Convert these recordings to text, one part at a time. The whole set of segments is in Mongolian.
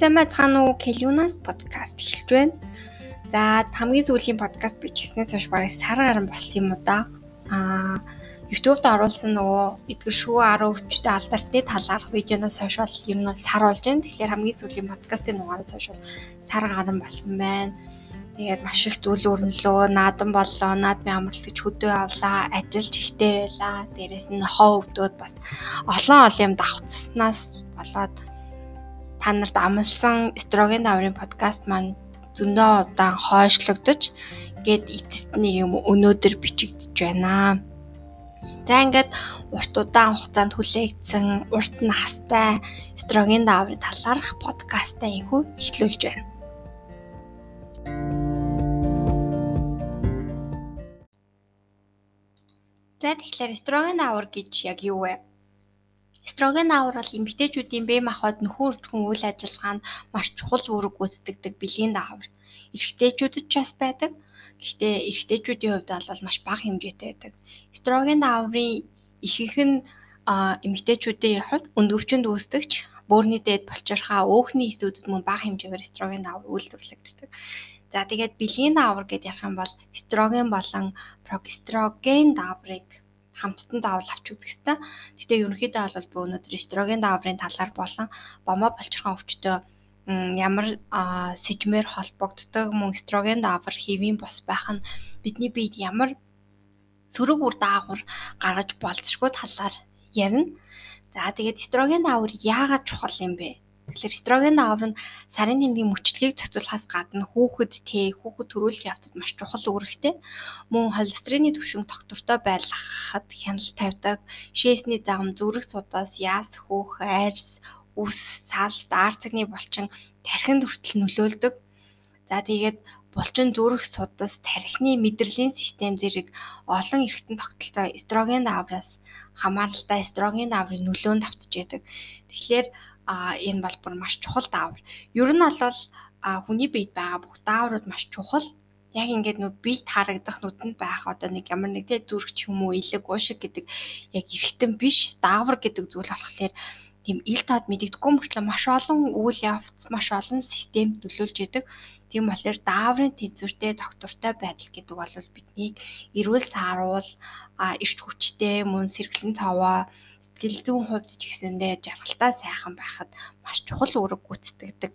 Сайн байцгаана уу? Келюнас подкаст эхэлж байна. За хамгийн сүүлийн подкаст бичснээс хойш бараг сар гарan болсон юм уу да. Аа YouTube-д оруулсан нөгөө эдгэр шүү 10 өвчтэй алдаартны талаарх видеоноос хойш бол ер нь сар болж байна. Тэгэхээр хамгийн сүүлийн подкастын нугаараас хойш бол сар гарan болсон байна. Тэгээд маш их зүйл өрнөлөө, наадан боллоо, наадмын амралт гэж хөдөө авлаа, ажиллаж ихтэй байлаа. Дээрээс нь хоо өвдөд бас олон олон юм давхцснаас болоод та нарт амлсан строген даврын подкаст маань зөндөө удаан хойшлогдож гээд эцэст нэг юм өнөөдөр бичигдэж байна. За ингээд урт удаан хугацаанд хүлээгдсэн урт настай строген даврын талаарх подкастаа инхүү эхлүүлж байна. За тэгэхээр эстроген авар гэж яг юу вэ? Эстроген авар бол эмэгтэйчүүдийн бие махбод нөхөр үржихэн үйл ажиллагаанд маш чухал үүрэг гүйцэтгэдэг бэлгийн даавар. Эрэгтэйчүүдэд ч бас байдаг. Гэхдээ эрэгтэйчүүдийн хувьд бол маш бага хэмжээтэй байдаг. Эстроген дааврын ихэнх нь эмэгтэйчүүдийн хувьд өндөвчөнд үүсдэгч бөөрийн дээд болчирхаа өөхний эсүүдэд мөн бага хэмжээгээр эстроген даавар үйлдвэрлэгддэг. За тэгээд бэлгийн даавар гэдээ ярих юм бол эстроген болон прогестероген дааврыг хамттан даавал авч үзэх хэрэгтэй. Гэтэ ерөнхийдөө бол би өнөөдөр эстроген дааврын талаар болон бомоо болчихсон өвчтөө ямар сэжмээр холбогддог мөн эстроген даавар хэвийн бос байх нь бидний биед ямар сөрөг үр дагавар гаргаж болцсохгүй талаар ярина. За тэгээд эстроген даавар яагаад чухал юм бэ? Тэгэхээр эстроген давар нь сарын тэмдгийн мөчлөгийг зохицуулахаас гадна хүүхэд тэ хүүхэд төрүүлэх явцад маш чухал үүрэгтэй. Мөн холестерины түвшинг тогтвортой байлгахад хяналт тавьдаг. Шээсний загам зүрх судаас яас хөөх, айрс, үс, салс, аар цагны булчин тархинд хүртэл нөлөөлдөг. За тэгээд булчин зүрх судас тархины мэдрэлийн систем зэрэг олон эргэтэн тогтолцоо эстроген давраас хамааралтай эстроген даврын нөлөөнд автж яадаг. Тэгэхээр а энэ бол бүр маш чухал даавар. Ер нь бол хүний биед байгаа бүх дааврууд маш чухал. Яг ингээд нөө биед харагдах нүдэнд байх одоо нэг ямар нэг тэ зүрх ч юм уу илэг уушиг гэдэг яг эргэтэн биш даавар гэдэг зүйл болохоор тийм ил тод мэдэгдэхгүй мөртлөө маш олон үйл явц маш олон системд нөлөөлж яадаг. Тийм болохоор дааврын тэнцвэртэй доктортой байдал гэдэг бол биднийг эрүүл сааруул, эрт хүчтэй, мөн сэргэлэн цаваа сэтгэл зүйн хувьд ч гэсэндээ жаргалтай сайхан байхад маш чухал үүрэг гүйцэтгэдэг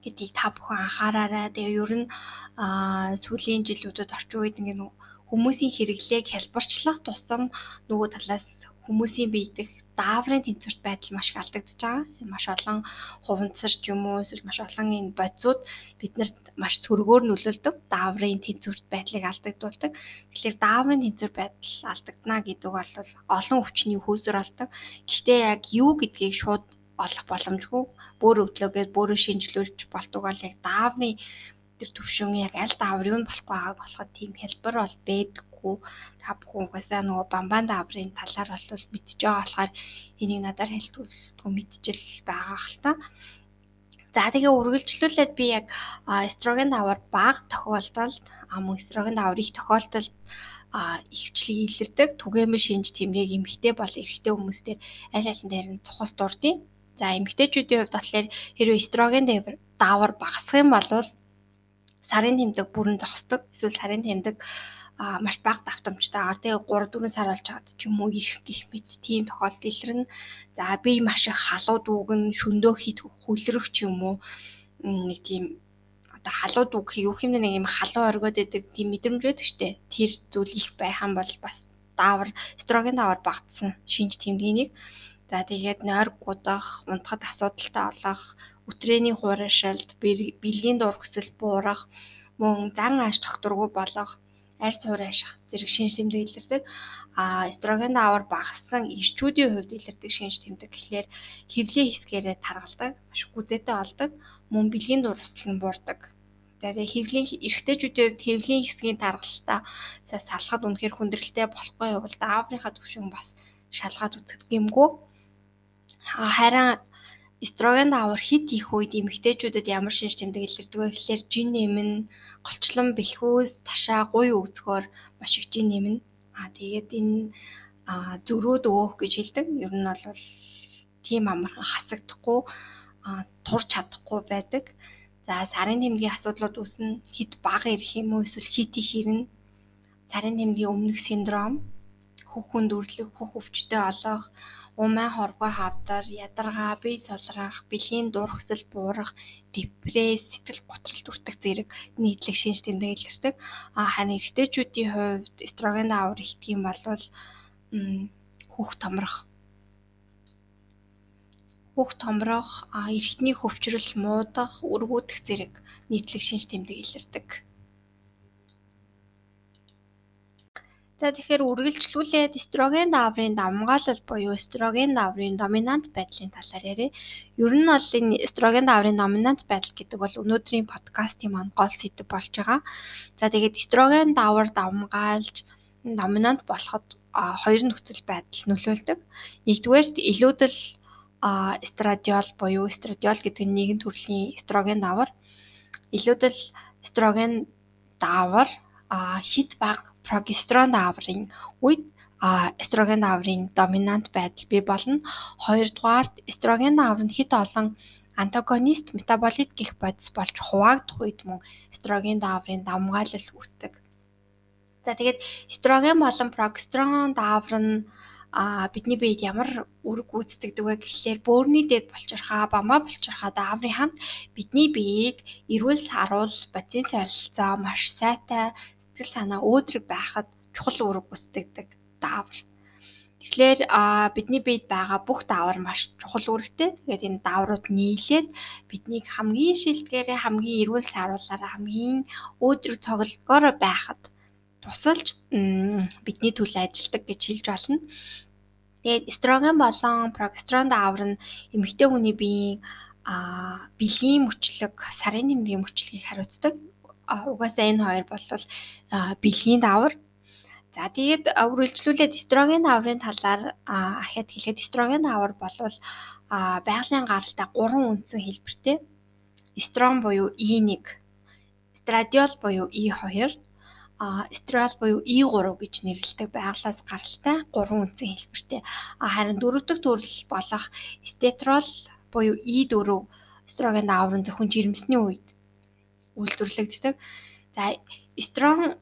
гэдгийг та бүхэн анхаараарай. Тэгээ ер нь сүүлийн жилүүдэд орчин үед ингээд хүмүүсийн хэрэглээг хялбарчлах тусам нөгөө талаас хүмүүсийн биедэх дааврын тэнцвэрт байдал маш их алдагдж байгаа. Маш олон хуванцар ч юм уу эсвэл маш олон энэ бодисууд биднэрт маш сөргөөр нөлөөлдөг. Дааврын тэнцвэрт байдлыг алдагдуулдаг. Тэгэхээр дааврын тэнцвэр байдал алдагдана гэдэг бол олон өвчний хөөсөр болдог. Гэхдээ яг юу гэдгийг шууд олох боломжгүй. Бөөр өглөөгээд бөөрөө шинжилүүлж болдог бол яг дааврын тэр төвшин яг аль даавар юу болохгүй байгааг болоход тийм хэлбэр бол байдаггүй. Та бүхэн угаасаа нөгөө бамбан дааврын талаар бол мэдж байгаа болохоор энийг надаар хэлтүүлдэггүй мэдчил байгаа хэл та. За тэгээ үргэлжлүүлээд би яг эстроген давар бага тохиолдолд ам эстроген давар их тохиолдолд а ихчлэг илэрдэг түгээмэл шинж тэмдэг эмэгтэй бол эрэгтэй хүмүүстээр аль алин дээр нь цухас дурдیں۔ За эмэгтэйчүүдийн хувьд болохоор хэрвээ эстроген давар багасах юм бол сарын тэмдэг бүрэн зогсдог. Эсвэл сарын тэмдэг маш бага давтамжтайгаар тэгээ 3 4 сар болж байгаад ч юм уу ирэх гих мэт тийм тохиолдол илэрнэ. За би маш их халууд үгэн шөндөө хит хүлрэх ч юм уу нэг тийм одоо халууд үг юу юм нэг юм халуу оргиод байдаг тийм мэдрэмж байдаг штэ. Тэр зүйл их байхan бол бас даавар строген даавар багтсан шинж тэмдгийг За тэгээд нойр гудах, унтахад асуудалтай олох, өтрээний хуурайшилт, бэлгийн дургсэл буурах, мөн зан ааш тогтургүй болох, арьс хуурайших зэрэг шинж тэмдэг илэрдэг. А эстроген давар багассан ирчүүдийн хувьд илэрдэг шинж тэмдэг гэхлээр хөвлийн хэсгээрээ таргалдаг, маш гүзээтэй болдог, мөн бэлгийн дургсэл нь буурдаг. Тэгээ хөвлийн эрэгтэйчүүдийн хувьд хөвлийн хэсгийн таргалтаа салахад үнэхээр хүндрэлтэй болохгүй бол дааврынхаа төвшин бас шалгаад үзэх гэмгүй Харин эстроген давар хит их үед эмэгтэйчүүдэд ямар шинж тэмдэг илэрдэг вэ гэхээр жин нэмэн, голчлон бэлхүүс, ташаа, гуй өгцгөр маш их жин нэмэн. Аа тэгээд энэ зөрүүд өөх гэж хэлдэг. Ер нь бол тийм амархан хасагдахгүй турч чадахгүй байдаг. За сарын тэмдгийн асуудлууд үүснэ хит бага ирэх юм уу эсвэл хит их ирнэ. Сарын тэмдгийн өмнөх синдром, хүүхэн дүрлэх, хүүх өвчтөй олох, умаа хорвоо хавдар, ядаргаа, бие сулрах, бэлгийн дур хөсөл буурах, депресс, сэтгэл готрол дүртэх зэрэг нийтлэг шинж тэмдэг илэрдэг. А харин эрэгтэйчүүдийн хувьд эстроген даавар ихдэг юм бол хүүх томрох хүүх томрох, эрэгтний хөвчрөл муудах, өргүүдэх зэрэг нийтлэг шинж тэмдэг илэрдэг. За тэгэхээр үргэлжлүүлээд эстроген дааврын давмгаалал буюу эстроген дааврын доминант байдлын талаар ярив. Ер нь бол энэ эстроген дааврын доминант байдал гэдэг бол өнөөдрийн подкастын маань гол сэдэв болж байгаа. За тэгээд эстроген даавар давмгаалж доминант болоход хоёр нөхцөл байдал нөлөөлдөг. Нэгдүгээрт илүүдэл эстрадиол буюу эстрадиол гэдэг нь нэгэн төрлийн эстроген даавар. Илүүдэл эстроген даавар хит баг прогестерон дааврын үед эстроген дааврын доминант байдал бий болно. Хоёрдугаарт эстроген даавар нь хит олон антагонист метаболит гэх бодис болж хуваагдах үед мөн эстроген дааврын давмгаалал үүсдэг. За тэгээд эстроген болон прогестерон даавар нь а бидний биед ямар үр гүйцэтгэдэг вэ гэхлээр бөөрийн дэд болчирхаа бамаа болчирхаа дааврын хамт бидний биеийг эрүүл саруул бодис солилцоо маш сайтай сэтгэл санаа өөдрөг байхад чухал үүрэг гүйцэтгэдэг даавар. Тэгэхээр бидний биед байгаа бүх даавар маш чухал үүрэгтэй. Тэгээд энэ дааврууд нийлээд биднийг хамгийн шилдгээрээ хамгийн эрүүл саруулаараа хамгийн өөдрөг цоглогоор байхад тусалж бидний төлөө ажилладаг гэж хэлж болно. Тэгээд эстроген болон прогестерон даавар нь эмэгтэй хүний биеийн бэлгийн мөчлөг, сарын нэмгийн мөчлөгийг хариуцдаг угаасаа энэ хоёр бол бэлгийн давар. За тэгээд үргэлжлүүлээд эстроген даврын талаар ахяд хэлэхэд эстроген давар болвол байгалийн гаралтай 3 үндсэн хэлбэртэй. Эстрон буюу E1, эстрадиол буюу E2, эстрал буюу E3 гэж нэрлэдэг байгалаас гаралтай 3 үндсэн хэлбэртэй. Харин дөрөв дэх төрөл болох эстетрол буюу E4 эстроген давар нь зөвхөн жирэмсний үед үйлдвэрлэгддэг. За эстрон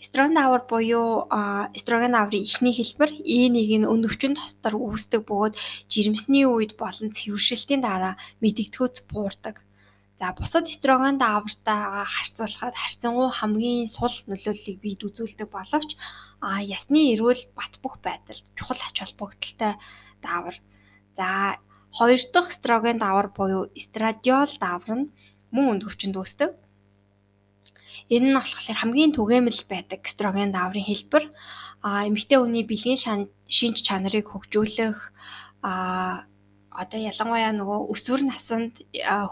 эстрон давар буюу эстроген даврын эхний хэлбэр E1 нь өнөвчөнд тостор үүсдэг бөгөөд жирэмсний үед болон цэвэршилтийн дараа мэдэгдэхүйц буурдаг. За бусад эстроген давартайгаа харьцуулахад харьцангуй хамгийн сул нөлөөллийг бийд үзүүлдэг боловч а ясны эрүүл бат бөх байдалд чухал ач холбогдолтой даавар. За хоёр дахь эстроген даавар буюу эстрадиол даавар нь мөн үнд өвчнөд үүсдэг. Энэ нь болохоор хамгийн түгээмэл байдаг эстроген дааврын хэлбэр. А эмэгтэй хүний бэлгийн шинж чанарыг хөгжүүлэх а одоо ялангуяа нөгөө өсвөр наснд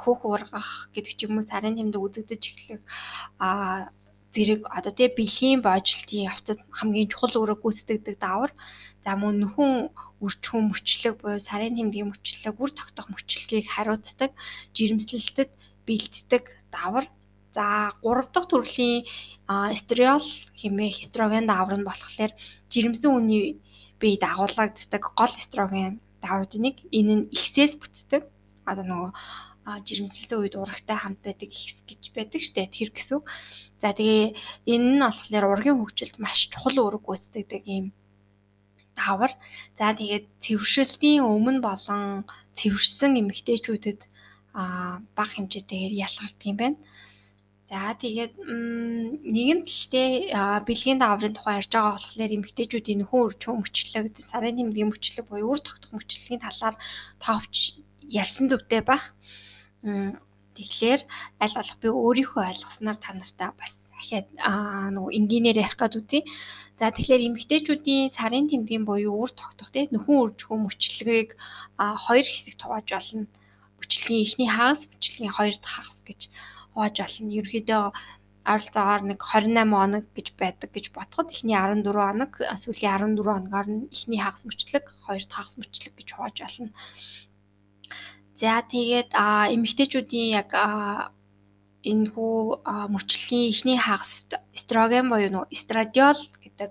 хүүх уургах гэдэг ч юм уу сарын тэмдэг үзэгдэж эхлэх а зэрэг одоо тэгээ бэлгийн боожлтын явцад хамгийн чухал үүрэг гүйцэтгэдэг даавар. За мөн нөхөн үрчхүүн мөчлөг буюу сарын тэмдгийн мөчлөг, үр тогтох мөчлөгийг хариуцдаг жирэмслэлтэд бэлддэг давар. За 3 дахь төрлийн эстриол хэмээх эстроген давар нь болохоор жирэмсэн үний бие дагуулгаддаг гол эстроген даврууд нэг энэ нь ихсээс бүтдэг. Одоо нөгөө жирэмслсэн үед урагтай хамт байдаг их гэж байдаг штэ тэр гэсэн. За тэгээ энэ нь болохоор ургийн хөгжилд маш чухал үүрэг гүйцэтгэдэг юм давар. За тэгээд цэвэршилтийн өмнө болон цэвэрсэн эмэгтэйчүүдэд бага хэмжээтэйгээр ялгардаг юм байна. За тэгээд нэгэн талдээ бэлгийн дааврын тухай ярьж байгаа болохоор эмэгтэйчүүдийн нөхөн үржих мөчлөг, сарын нэмгийн мөчлөг буюу үр тогтох мөчлөгийн талаар товч ярьсан зүвтэй байх. Тэгэхээр аль болох би өөрийнхөө ойлгосноор та нартай бас дахиад нөгөө энгийнээр ярих гээд үзье. За тэгэхээр эмэгтэйчүүдийн сарын тэмдгийн буюу үр тогтох те нөхөн үржих мөчлөгийг хоёр хэсэгт хувааж болно бүчлэгийн эхний хагас бүчлэгийн хоёр дахь хагас гэж хувааж болно. Ерөнхийдөө ойролцоогоор нэг 28 хоног гэж байдаг гэж бодоход эхний 14 хоног сүүлийн 14 хоногоор нь эхний хагас мөчлөг, хоёр дахь хагас мөчлөг гэж хувааж болно. За тэгээд эмэгтэйчүүдийн яг энэ хүү мөчлөгийн эхний хагаст эстроген буюу нөө эстрадиол гэдэг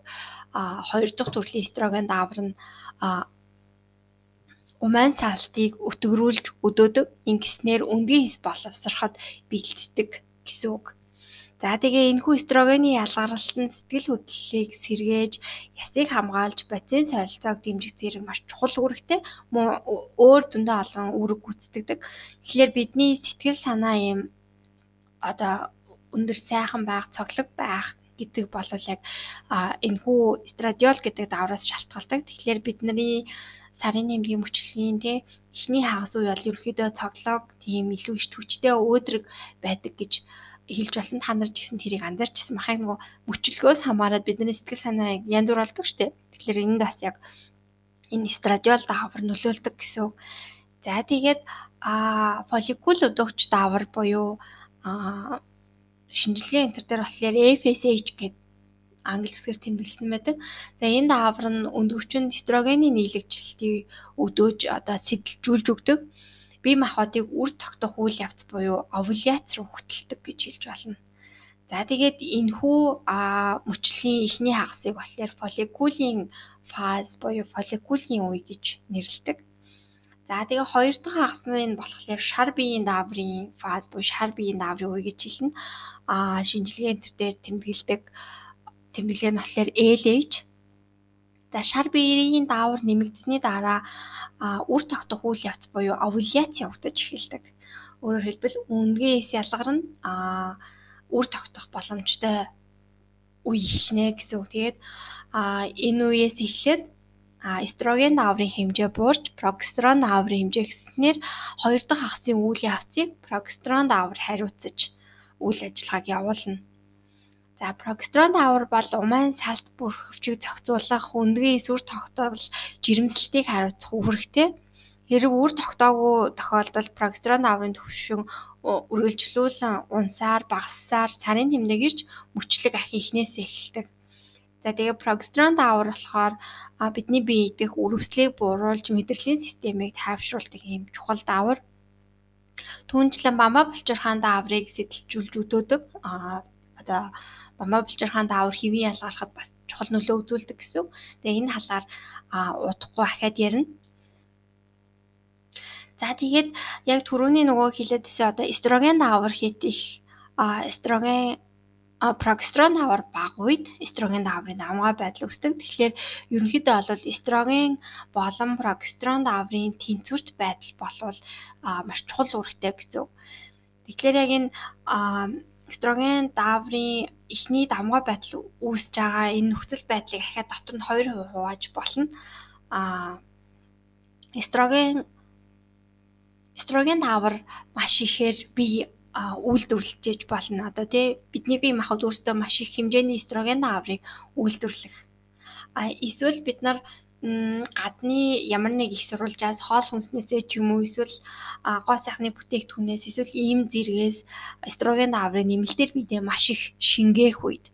хоёр дахь төрлийн эстроген даавар нь умайн саалтыг өтгөрүүлж өдөөдөг. Ингэснээр өндгийн хэс боловсроход бэлддэг гэсэн үг. За тэгээ энэхүү эстрогены ялгаралт нь сэтгэл хөдлөлийг сэргээж, ясыг хамгаалж, бодисын солилцоог дэмжих зэрэг маш чухал үүрэгтэй мөн өөр зөндөө олон үүрэг гүйцэтгэдэг. Тэгэхээр бидний сэтгэл санаа юм одоо өндөр сайхан байх, цоглог байх гэдэг бол яг энэхүү страдиол гэдэг давраас шалтгаалдаг. Тэгэхээр бидний сарын нэмгийн мөчлөгийн те эхний хагас үе бол ерөөхдөө цоглог тийм илүү ич хүчтэй өөдрөг байдаг гэж хэлж болно та нар ч гэсэн тэрийг анзаарчсан махыг нөгөө мөчлөгөөс хамаарат бидний сэтгэл санаа янз бүр болдог штеп. Тэгэхээр энд бас яг энэ страдиол даавар нөлөөлдөг гэсэн үг. За тэгээд а фолликул өдөгч даавар буюу а шинжилгээ энтер дээр болохоор FSH гэдэг англи үсгээр тэмдэглэсэн байдаг. За энэ даавар нь өндөгчөнд эстрогены нийлэгчлэлтийг өдөөж одоо сэтэлжүүлж өгдөг бие махбодыг үр тогтоох үйл явц буюу овуляц руу хөтэлдэг гэж хэлж болно. За тэгээд энэхүү мөчлөгийн эхний хагасыг болохоор фолликулийн фаз буюу фолликулийн үе гэж нэрлэдэг. За тэгээ хоёр дахь хагасны болохоор шар биеийн дааврын фаз буюу шар биеийн дааврын үе гэж хэлнэ. Аа шинжилгээ энэ төр дээр тэмдэглэдэг тэмдэглээ нь болохоор LH. За шар биеийн даавар нэмэгдсэний дараа үр тогтох үйл явц буюу овуляц явагдаж эхэлдэг. Өөрөөр хэлбэл үнгийн эс ялгар нь үр тогтох боломжтой үе эхэлнэ гэсэн үг. Тэгээд энэ үеэс эхлээд эстроген дааврын хэмжээ буурч прогестерон дааврын хэмжээ гэснээр хоёр дахь хагсын үйл явцыг прогестерон даавар хариуцаж үйл ажиллагааг явуулна. За прогестерон даавар бол умайн салт бүр хөвчийг зохицуулах, өндгийн эсвэр тогтоол жирэмслэлтийг хариуцах үүрэгтэй. Хэрэг үр тогтоогүй тохиолдолд прогестерон дааврын төвшин үргэлжлүүлэн унсаар, багассаар сарын тэмдэг ирж мөчлөг ах ихнээс эхэлдэг. За тэгээ прогестерон даавар болохоор бидний бие идэх үрвслийг бууруулж мэдрэлийн системийг тайвшруулдаг юм чухал даавар. Түүнчлэн бамба булчирхаан дааврыг сэтэлжүүлж өдөөдөг. Аа одоо бамбаа булчирхаан даавар хэвийн ялгархад бас чухал нөлөө үзүүлдэг гэсэн. Тэгээ энэ халаар удахгүй ахаад ярина. За тэгээд яг түрүүний нөгөө хэлээдсэн одоо эстроген даавар хит их эстроген прогестерон давар бага үед эстроген даврын давмгай байдал үүсдэг. Тэгэхээр ерөнхийдөө бол эстроген болон прогестерон даврын тэнцвэрт байдал болвол маш чухал үүрэгтэй гэсэн. Тэгэхээр яг энэ эстроген даврын эхний давмгай байдал үүсэж байгаа энэ нөхцөл байдлыг ахиад дотор нь 2% хувааж болно. А эстроген эстроген давар маш ихээр бие үйлдвэрлэж болно. Одоо тий бидний бие махбод өөрсдөө маш их хэмжээний эстроген даврыг үйлдвэрлэх. А эсвэл бид нар гадны ямар нэг их сурвалжаас хоол хүнснээсээ ч юм уу эсвэл гоо сайхны бүтээгдэхүүнээс эсвэл ийм зэргээс эстроген даврын нэмэлтээр бидээ маш их шингээх үед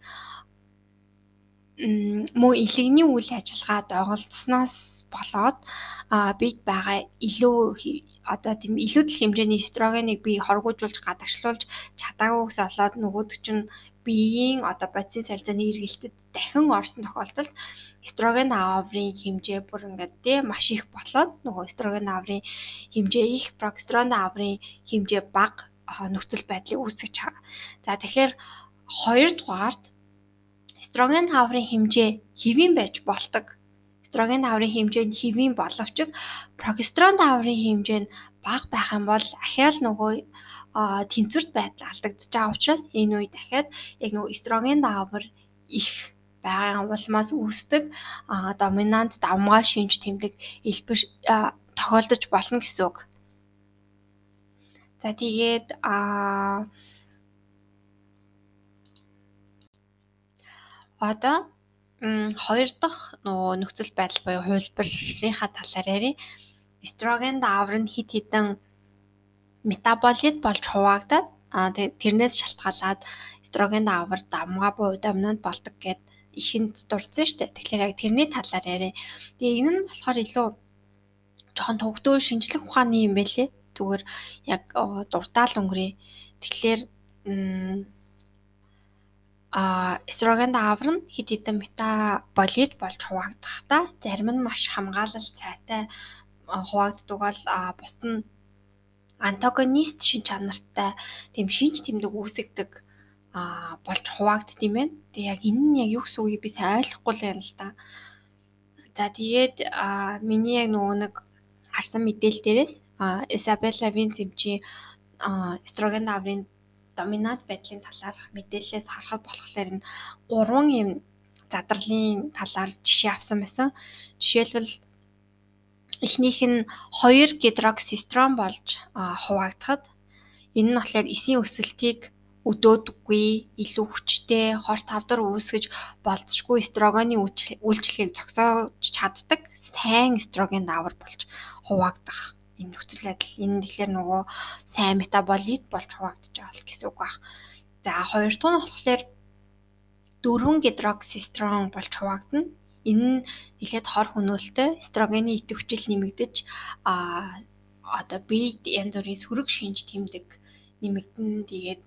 мөн илэгний үйл ажиллагаа доголдсноос болоод бид байгаа илүү одоо тийм илүүдэл хэмжээний эстрогеныг би хоргоожуулж гадагшлуулж чадаагүйгээс болоод нөгөөд чинь биеийн одоо бодисын солилцооны эргэлтэд дахин орсон тохиолдолд эстроген аврын хэмжээ бүр ингээд тий маш их болоод нөгөө эстроген аврын хэмжээ их прогестерон аврын хэмжээ бага нөхцөл байдлыг үүсгэж байгаа. За тэгэхээр хоёр дугаарт эстроген аврын хэмжээ хэвийн байж болдог эстроген даврын хэмжээ нь хэвийн боловч прогестерон даврын хэмжээ нь бага байх юм бол ахяал нөгөө тэнцвэрт байдал алдагдаж байгаа учраас энэ үе дахиад яг нөгөө эстроген давар их байгаа улмаас үүсдэг доминант давмгай шинж тэмдэг элбэр тохиолдож болно гэсэн үг. За тэгээд а одоо хоёр дахь нөгөө нөхцөл байдал буюу хувилбарынхаа талаар ярив. Эстроген даавар нь хит хитэн метаболит болж хуваагдаад аа тэрнээс шалтгаалаад эстроген даавар давмгаа буюу доминант болдог гэд ихэнд дурдсан шүү дээ. Тэгэхээр яг тэрний талаар яриа. Тэгээ энэ нь болохоор илүү жоохон төгтөө шинжлэх ухааны юм байлээ. Зүгээр яг дуртаал өнгөрье. Тэгэхээр а эсtrogen даавар нь хэд хэдэн метаболит болж хуваагдахтаа зарим нь маш хамгаалал цайтай хуваагддаг бол бусд нь антагонист шин чанартай тийм шинж тэмдэг үүсгдэг болж хуваагдд юм байна. Тэгээ яг энэ нь яг юу гэсэн үгийг би сайн ойлгохгүй л юм л да. За тэгээд миний яг нөгөө нэг харсан мэдээлэл дээрээс Isabella Vincent-ийн эстроген даврын доминант байдлын талаар мэдээлэлээс харахад болохоор энэ гурван юм задралын талаар жишээ авсан байсан. Жишээлбэл эхнийх нь 2 гидроксистрон болж хуваагдахад энэ нь болохоор эсийн өсөлтийг өдөөдөггүй, илүү хүчтэй, хорт тавдар үүсгэж болцшгүй эстрогены үйлчлэгийг зогсоож чаддаг сайн эстроген даавар болж хуваагдах юм нөхцөл байдал. Энэ нь тэгэхээр нөгөө сайн метаболит болж хуваагдаж байгаа гэсэн үг баг. За хоёр дахь нь болохоор дөрвөн гидроксистрон болж хуваагдана. Энэ нь нэлээд хор хөнөөлтөй эстрогены идэвхжил нэмэгдэж а одоо биед янз бүрийн сөрөг шинж тэмдэг нэмэгдэн тэгээд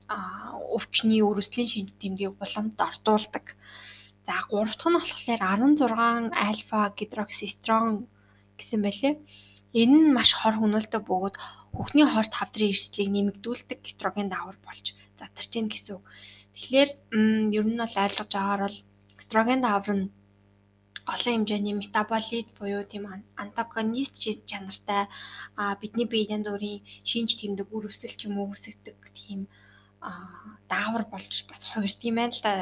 өвчний өрөслийн шинж тэмдгийг уламд ортуулдаг. За гурав дахь нь болохоор 16 альфа гидроксистрон гэсэн байлээ. Энэ нь маш хор хөнөөлтөй бөгөөд хөхний хорт хавдрын эрсдлийг нэмэгдүүлдэг эстроген даавар болж задарч ийн гэсэн. Тэгэхээр ер нь бол ойлгож байгаагаар бол эстроген даавар нь олон хэмжээний метаболит буюу тийм антагонист чанартай бидний биед янз бүрийн шинж тэмдэг үр өсөл ч юм уу үүсгдэг тийм даавар болж бас хувирд юм байна л да.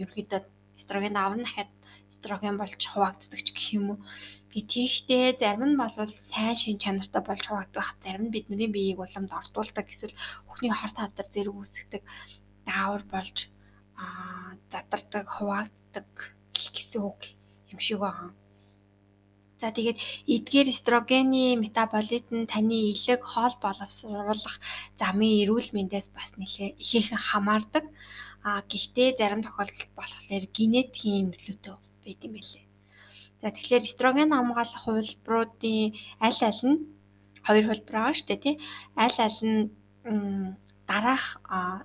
Ерөнхийдөө эстроген даавар нь дахиад эстроген болж хуваагддаг ч гэх юм уу. Гэвчээ зарим нь бол сайн шин чанартай болж хуваагдах, зарим нь бидний биеийг уламд ортуулдаг эсвэл бүхний хорт хавдар зэрэг үүсгдэг даавар болж аа задардаг, хуваагддаг гэсэн үг юм шиг байна. За тэгээд эдгээр эстрогены метаболит нь таны илэг хоол боловсруулах замын эрүүл мэндээс бас нэлээ ихээхэн хамаардаг. А гэхдээ зарим тохиолдолд болохоор генетикийн нөлөөтэй байд юм байлээ. За тэгэхээр эстроген хамгаалах хувилбаруудын аль аль нь хоёр хувилбар байгаа шүү дээ тий. Аль аль нь дараах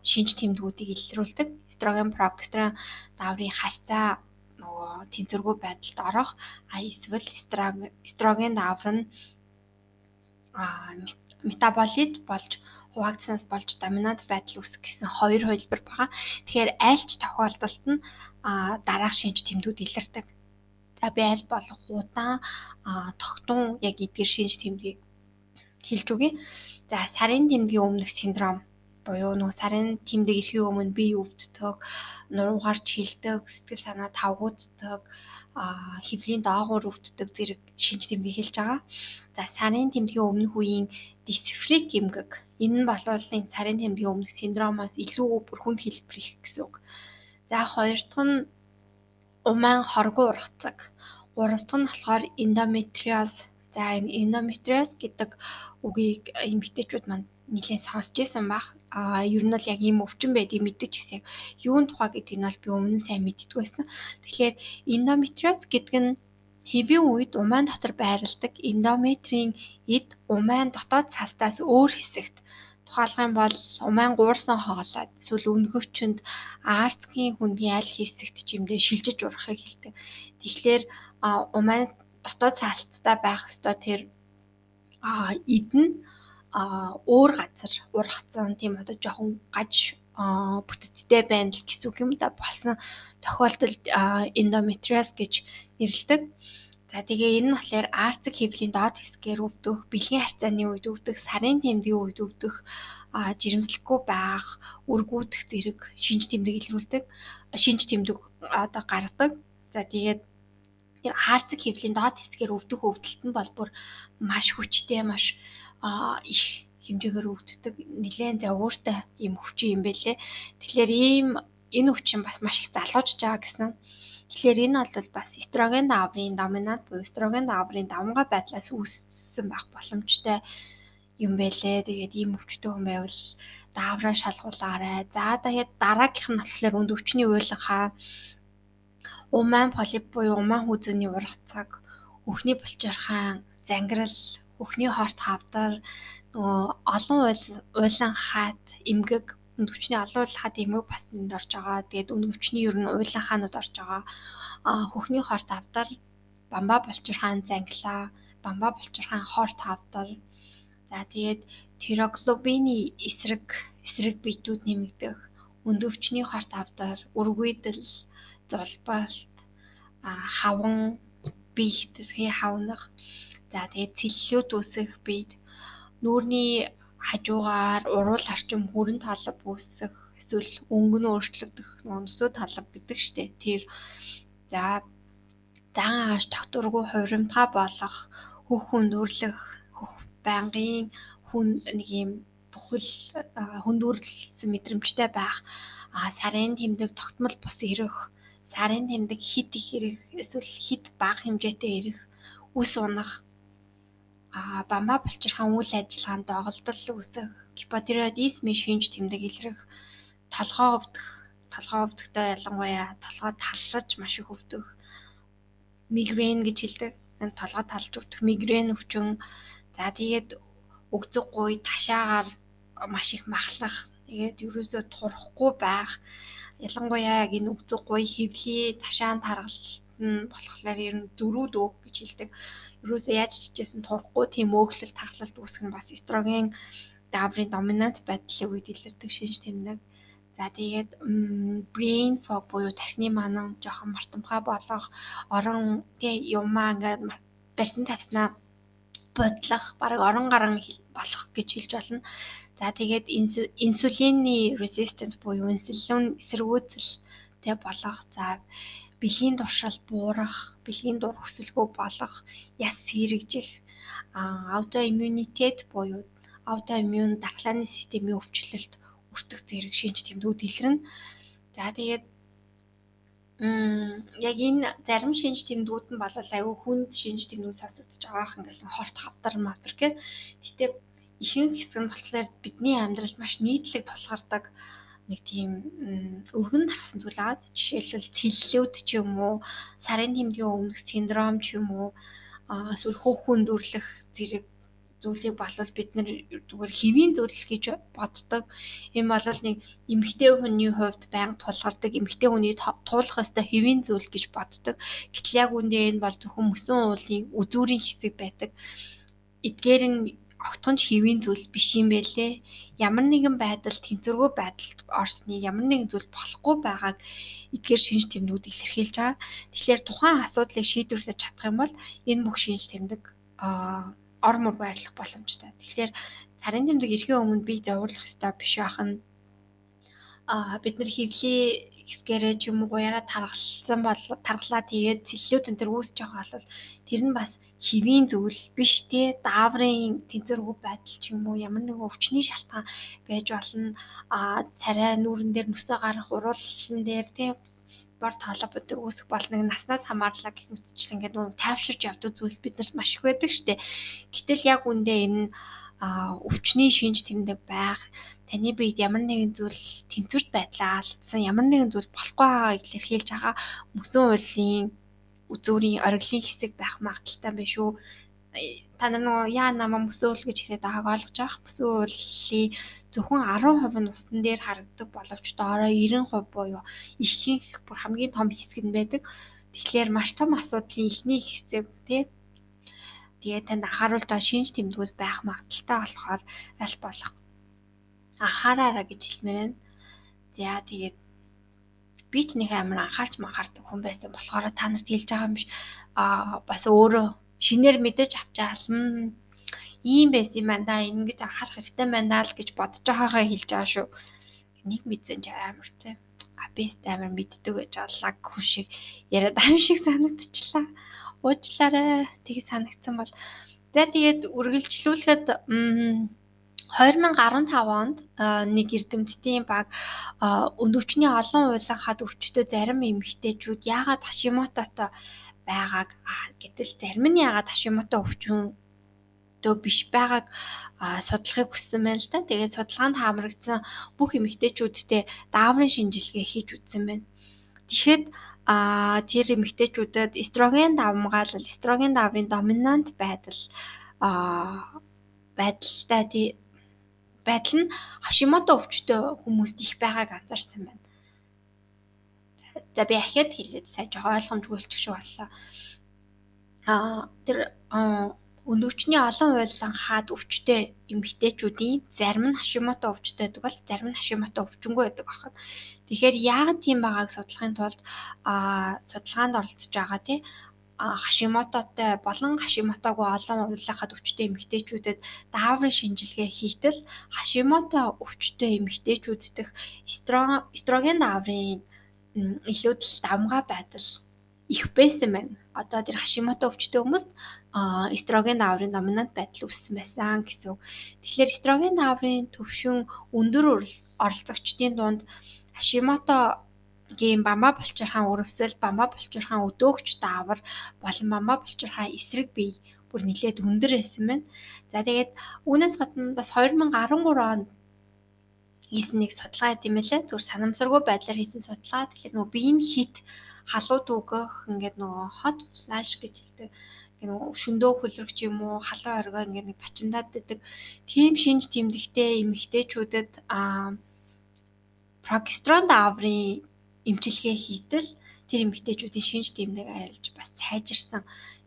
шинж тэмдгүүдийг илрүүлдэг. Эстроген, прогестерон даврын харьцаа нөгөө тэнцвэргүй байдалд орох а эсвэл эстроген давар нь метаболит болж хуваагдсанаас болж доминант байдал үүсэх гэсэн хоёр хувилбар байгаа. Тэгэхээр айлч тохиолдолд нь дараах шинж тэмдгүүд илэрдэг. Аль болох удаан тогтун яг эдгээр шинж тэмдгийг хэлж өгье. За сарын тэмдгийн өмнөх синдром буюу нөө сарын тэмдэг ирэхийн өмнө бие өвддөг, нуруугаарч хилдэг, сэтгэл санаа тавгууддаг, хэвлийн доогуур өвддөг зэрэг шинж тэмдэг хэлж байгаа. За сарын тэмдгийн өмнөх үеийн дисфрик эмгэг энэ нь боловлын сарын тэмдгийн өмнөх синдромоос илүү бүр хүнд хэлбэр их гэсэн үг. За хоёр дахь нь умаан хоргоо ургацаг. Гурав дахь нь болохоор эндометриоз. За энэ эндометриоз гэдэг үгийг эмэгтэйчүүд манд нэлээд сонсч байсан бах. Аа ер нь бол яг ийм өвчин байдгийг мэддэг ч гэсэн юун тухай гэдгийг нь бол би өмнө нь сайн мэддэг байсан. Тэгэхээр эндометриоз гэдэг нь хэвийн үед умаан дотор байрладаг эндометрийн эд умаан дотоод цастаас өөр хэсэгт тухайлах юм бол умаан гуурсан хоолойд эсвэл өнгөвчөнд аарцгийн хүндийн аль хэсэгт ч юмдээ шилжиж урахыг хэлдэг. Тэгэхээр умаан дотоод саалттай байх ёстой тэр эдэн өөр газар ургацсан тийм одоо жоохон гаж бүтцтэй байна л гэсэн үг юм да болсон тохиолдолд эндометриоз гэж нэрлэдэг. За тэгээ энэ нь болохоор арцэг хэвлийн доод хэсгээр өвдөх, бэлгийн харьцааны үед өвдөх, сарын тэмдгийн үед өвдөх, жирэмслэхгүй байх, үргүүдэх зэрэг шинж тэмдэг илрүүлдэг. Шинж тэмдэг одоо гаргадаг. За тэгээд тэр арцэг хэвлийн доод хэсгээр өвдөх өвдөлт нь бол бүр маш хүчтэй, маш их хэмжээгээр өвддөг нэлээд загвартай юм өвчин юм байлээ. Тэгэхээр ийм энэ өвчин бас маш их залуужж байгаа гэсэн. Тэгэхээр энэ бол бас эстроген даврын доминант буюу эстроген даврын давмгай байдлаас үүссэн байх боломжтой юм байлээ. Тэгээд ийм өвчтөй хүн байвал даавраа шалгуулаарай. За тэгээд дараагийнх нь болохоор үнд өвчний уйлахаа умаан полип буюу умаан хүзүүний урах цаг, өхний булчирхаан, зангирал, өхний хорт хавдар, нөгөө олон уйлан хаат, эмгэг өндөвчний олон улхад эмэг бас энд орж байгаа. Тэгээд өндөвчний ер нь уйлан хаанууд орж байгаа. Аа хөхний хорт авдар бамба болчир хаан зангилаа, бамба булчирхайн хор тавдар. За тэгээд тироглобины эсрэг эсрэг биетүүд нэмэгдэх, өндөвчний хор тавдар, үргүйдэл, зулбалт, хаван бие хэтэрхий хавнах. За тэгээд цэллүүд үсэх биед нүүрний хажуугаар уруул харчим хүрэн талб үүсэх эсвэл өнгө нь өөрчлөгдөх нөсөө талб гэдэг штэ. Тэр за зан ааш тогтургүй хуримтгай болох хөх хүндүрлэх хөх байнгын хүн нэг юм бүхэл хүндүрлсэн мэдрэмжтэй байх сарын тэмдэг тогтмол бус ирэх сарын тэмдэг хит их ирэх эсвэл хит бага хэмжээтэй ирэх үс унах бамба булчирхан үйл ажиллагаанд доголдол үүсэх гипотиреодизмын шинж тэмдэг илрэх толгоо өвдөх толгоо өвдөхтэй ялангуяа толгой таллаж маш их өвдөх мигрен гэж хэлдэг. Энэ толгой талж өвдөх мигрен өвчин. За тэгээд өгзөг гуй ташаагаар маш их махлах. Тэгээд ерөөсөө турахгүй байх. Ялангуяа энэ өгзөг гуй хөвлий ташаан таргалт нь болохоор ер нь зөрүүд өөх гэж хэлдэг. Ерөөсөө яаж чижсэн турахгүй тийм өөхлөл тархалт үүсэх нь бас эстроген даврын доминант байдлын үед илэрдэг шинж тэмдэг. За тэгээд brain fog буюу тархины манан жоохон мартамхай болох орон тий юмаа ингээд барьсан тавьснаа бодлох, бараг орон гарan болох гэж хэлж болно. За тэгээд инсулины resistant буюу инсулин эсэргүүцэлтэй болох. За бэлгийн туршил буурах, бэлгийн дур хүсэлгүй болох, яс сэрэгжих, аутоиммунитет буюу аутоиммун дархлааны системийн өвчлөлт өртөх зэрэг шинж тэмдгүүд илэрнэ. За тэгээд яг энэ зарим шинж тэмдгүүд нь бол аюу хүнд шинж тэмдгүүд сонсогдож байгаа ах ингээл хорт хавдар матер гэх. Гэтэ ихэнх хэсэг нь болохоор бидний амьдралд маш нийтлэг тулгардаг нэг тийм өргөн тархсан зүйл аа. Жишээлбэл цэллүүд ч юм уу, сарын тэмдгийн өмнөх синдром ч юм уу, эсвэл хөөхөн дүрлэх зэрэг зүйлийг болвол бид нэр зүгээр хэвийн зүйл гэж боддог. Энэ бол нэг эмгтэй хүний хувьд байнга тулгардаг, эмгтэй хүний туулах ёстой хэвийн зүйл гэж боддог. Гэтэл яг үндэ энэ бол зөвхөн мөсөн уулын үзүүрийн хэсэг байдаг. Эдгээр нь огтхонч хэвийн зүйл биш юм байлээ. Ямар нэгэн байдал тэнцвэргүй байдалд орсныг ямар нэгэн зүйл болохгүй байгааг эдгээр шинж тэмдгүүд илэрхийлж байгаа. Тэгэхээр тухайн асуудлыг шийдвэрлэж чадах юм бол энэ бүх шинж тэмдэг аа ор мөр байрлах боломжтой. Тэгэхээр царын тэмдэг ирэхийн өмнө би зовлох ёстой биш байх нь а бид нар хөвлий хэсгээрээ ч юм уу гуяраа таргалсан бол таргалаа тэгээд цэллүүд энэ төр үүсэж байгаа бол тэр нь бас хэвийн зүйл биш те дааврын тэнцвэргүй байдал ч юм уу ямар нэгэн өвчний шалтгаан байж болно а царай нүүрэн дээр нүсээ гарах уруулсан дээр те бор будаг үүсэх бол нэг наснаас хамаарлаа гэх мэтчил ингээд нэг тайвширч явдаг зүйлс биднэрт маш их байдаг штэ. Гэтэл яг үндэ энэ өвчний шинж тэмдэг байх таны биед ямар нэгэн зүйл тэнцвэрт байдлаа алдсан ямар нэгэн зүйл болохгүй байгааг илэрхийлж байгаа мөсөн уулын үзүүрийн ориглын хэсэг байх магадaltaй байна шүү та нар нөгөө яа намаа мөсөөл гэж хэлээд байгааг ойлгож авах. Мөсөөлийн зөвхөн 10% нь усан дээр харагддаг боловч доороо 90% буюу ихэнх бүр хамгийн том хэсэг нь байдаг. Тэгэхээр маш том асуудлын ихний хэсэг тий Тэгээ танд анхааруултаа шинж тэмдгүүд байх магадaltaй болохоор аль болох анхаараарай гэж хэлмээр байна. За тэгээд би ч нэг амар анхаарч манхаардаг хүн байсан болохоор та нарт хэлж байгаа юм биш. Аа бас өөрөө шинээр мэдэж авчаална. Ийм байсан юм байна да. Ингэж анхаарах хэрэгтэй байна л гэж бодож байгаагаа хэлж байгаа шүү. Нэг мэдсэн ч амар те. Абист амар мэддэг гэж аллаг хүн шиг яриад аим шиг санагдчихлаа. Уучлаарай. Тийг санагдсан бол за тэгээд үргэлжлүүлэхэд 2015 онд нэг эрдэмтдийн баг өндөвчний олон уйлан хад өвчтөд зарим эмэгтэйчүүд яагаад Хашимототой байгааг гэтэл зарим нь яагаад Хашимото өвчин дөө биш байгааг судлахыг хүссэн байна л да. Тэгээд судалгаанд хамрагдсан бүх эмэгтэйчүүдтэй дааврын шинжилгээ хийж үзсэн байна. Тэгэхэд а тэр эмэгтэйчүүдэд эстроген давмгаалал, эстроген даврын доминант байдал а байдалтай байдал нь Хашимото өвчтөй хүмүүст их байгааг анзаарсан байна. За би ахиад хэлээд сайн жоо ойлгомжгүй болчих шиг боллоо. Аа тэр Өндөгчний олон уйлсан хаад өвчтэй эмэгтэйчүүдийн зарим нь Хашимото өвчтэй байдаг бол зарим нь Хашимото өвчнгүй байдаг байна. Тэгэхээр яагаад тийм байгааг судлахын тулд аа судалгаанд оролцож байгаа тий Хашимототой болон Хашимотогүй олон уйлахад өвчтэй эмэгтэйчүүдэд дааврын шинжилгээ хийтэл Хашимото өвчтэй эмэгтэйчүүд дэх эстроген дааврын илүүдэл давмгай байдал их байсан байна. Одоо тэр Хашимото өвчтэй хүмүүст эстроген дааврын доминант байдал үүссэн байсан гэсэн. Тэгэхээр эстроген дааврын төвшин өндөр оролцогчдын дунд Хашимотогийн бамба булчирхаан өрөвсөл, бамба булчирхаан өдөөгч даавар болон бамба булчирхаан эсрэг бие бүр нэлээд өндөр байсан байна. За тэгээд үүнээс гадна бас 2013 онд хийсэн нэг судалгаа гэдэг юм лээ. Зүгээр санамсаргүй байдлаар хийсэн судалгаа. Тэгэхээр нөгөө биеийн хит халуун түгөх ингээд нөгөө hot flash гэж хэлдэг. Ингээд нөгөө шөндөө хөлрөгч юм уу, халуун оргоо ингээд нэг бачимдаад байдаг. Тийм шинж тэмдэгтэй эмэгтэйчүүдэд аа прогестерон дааврын эмчилгээ хийтэл тэр эмэгтэйчүүдийн шинж тэмдэг айлж бас сайжирсан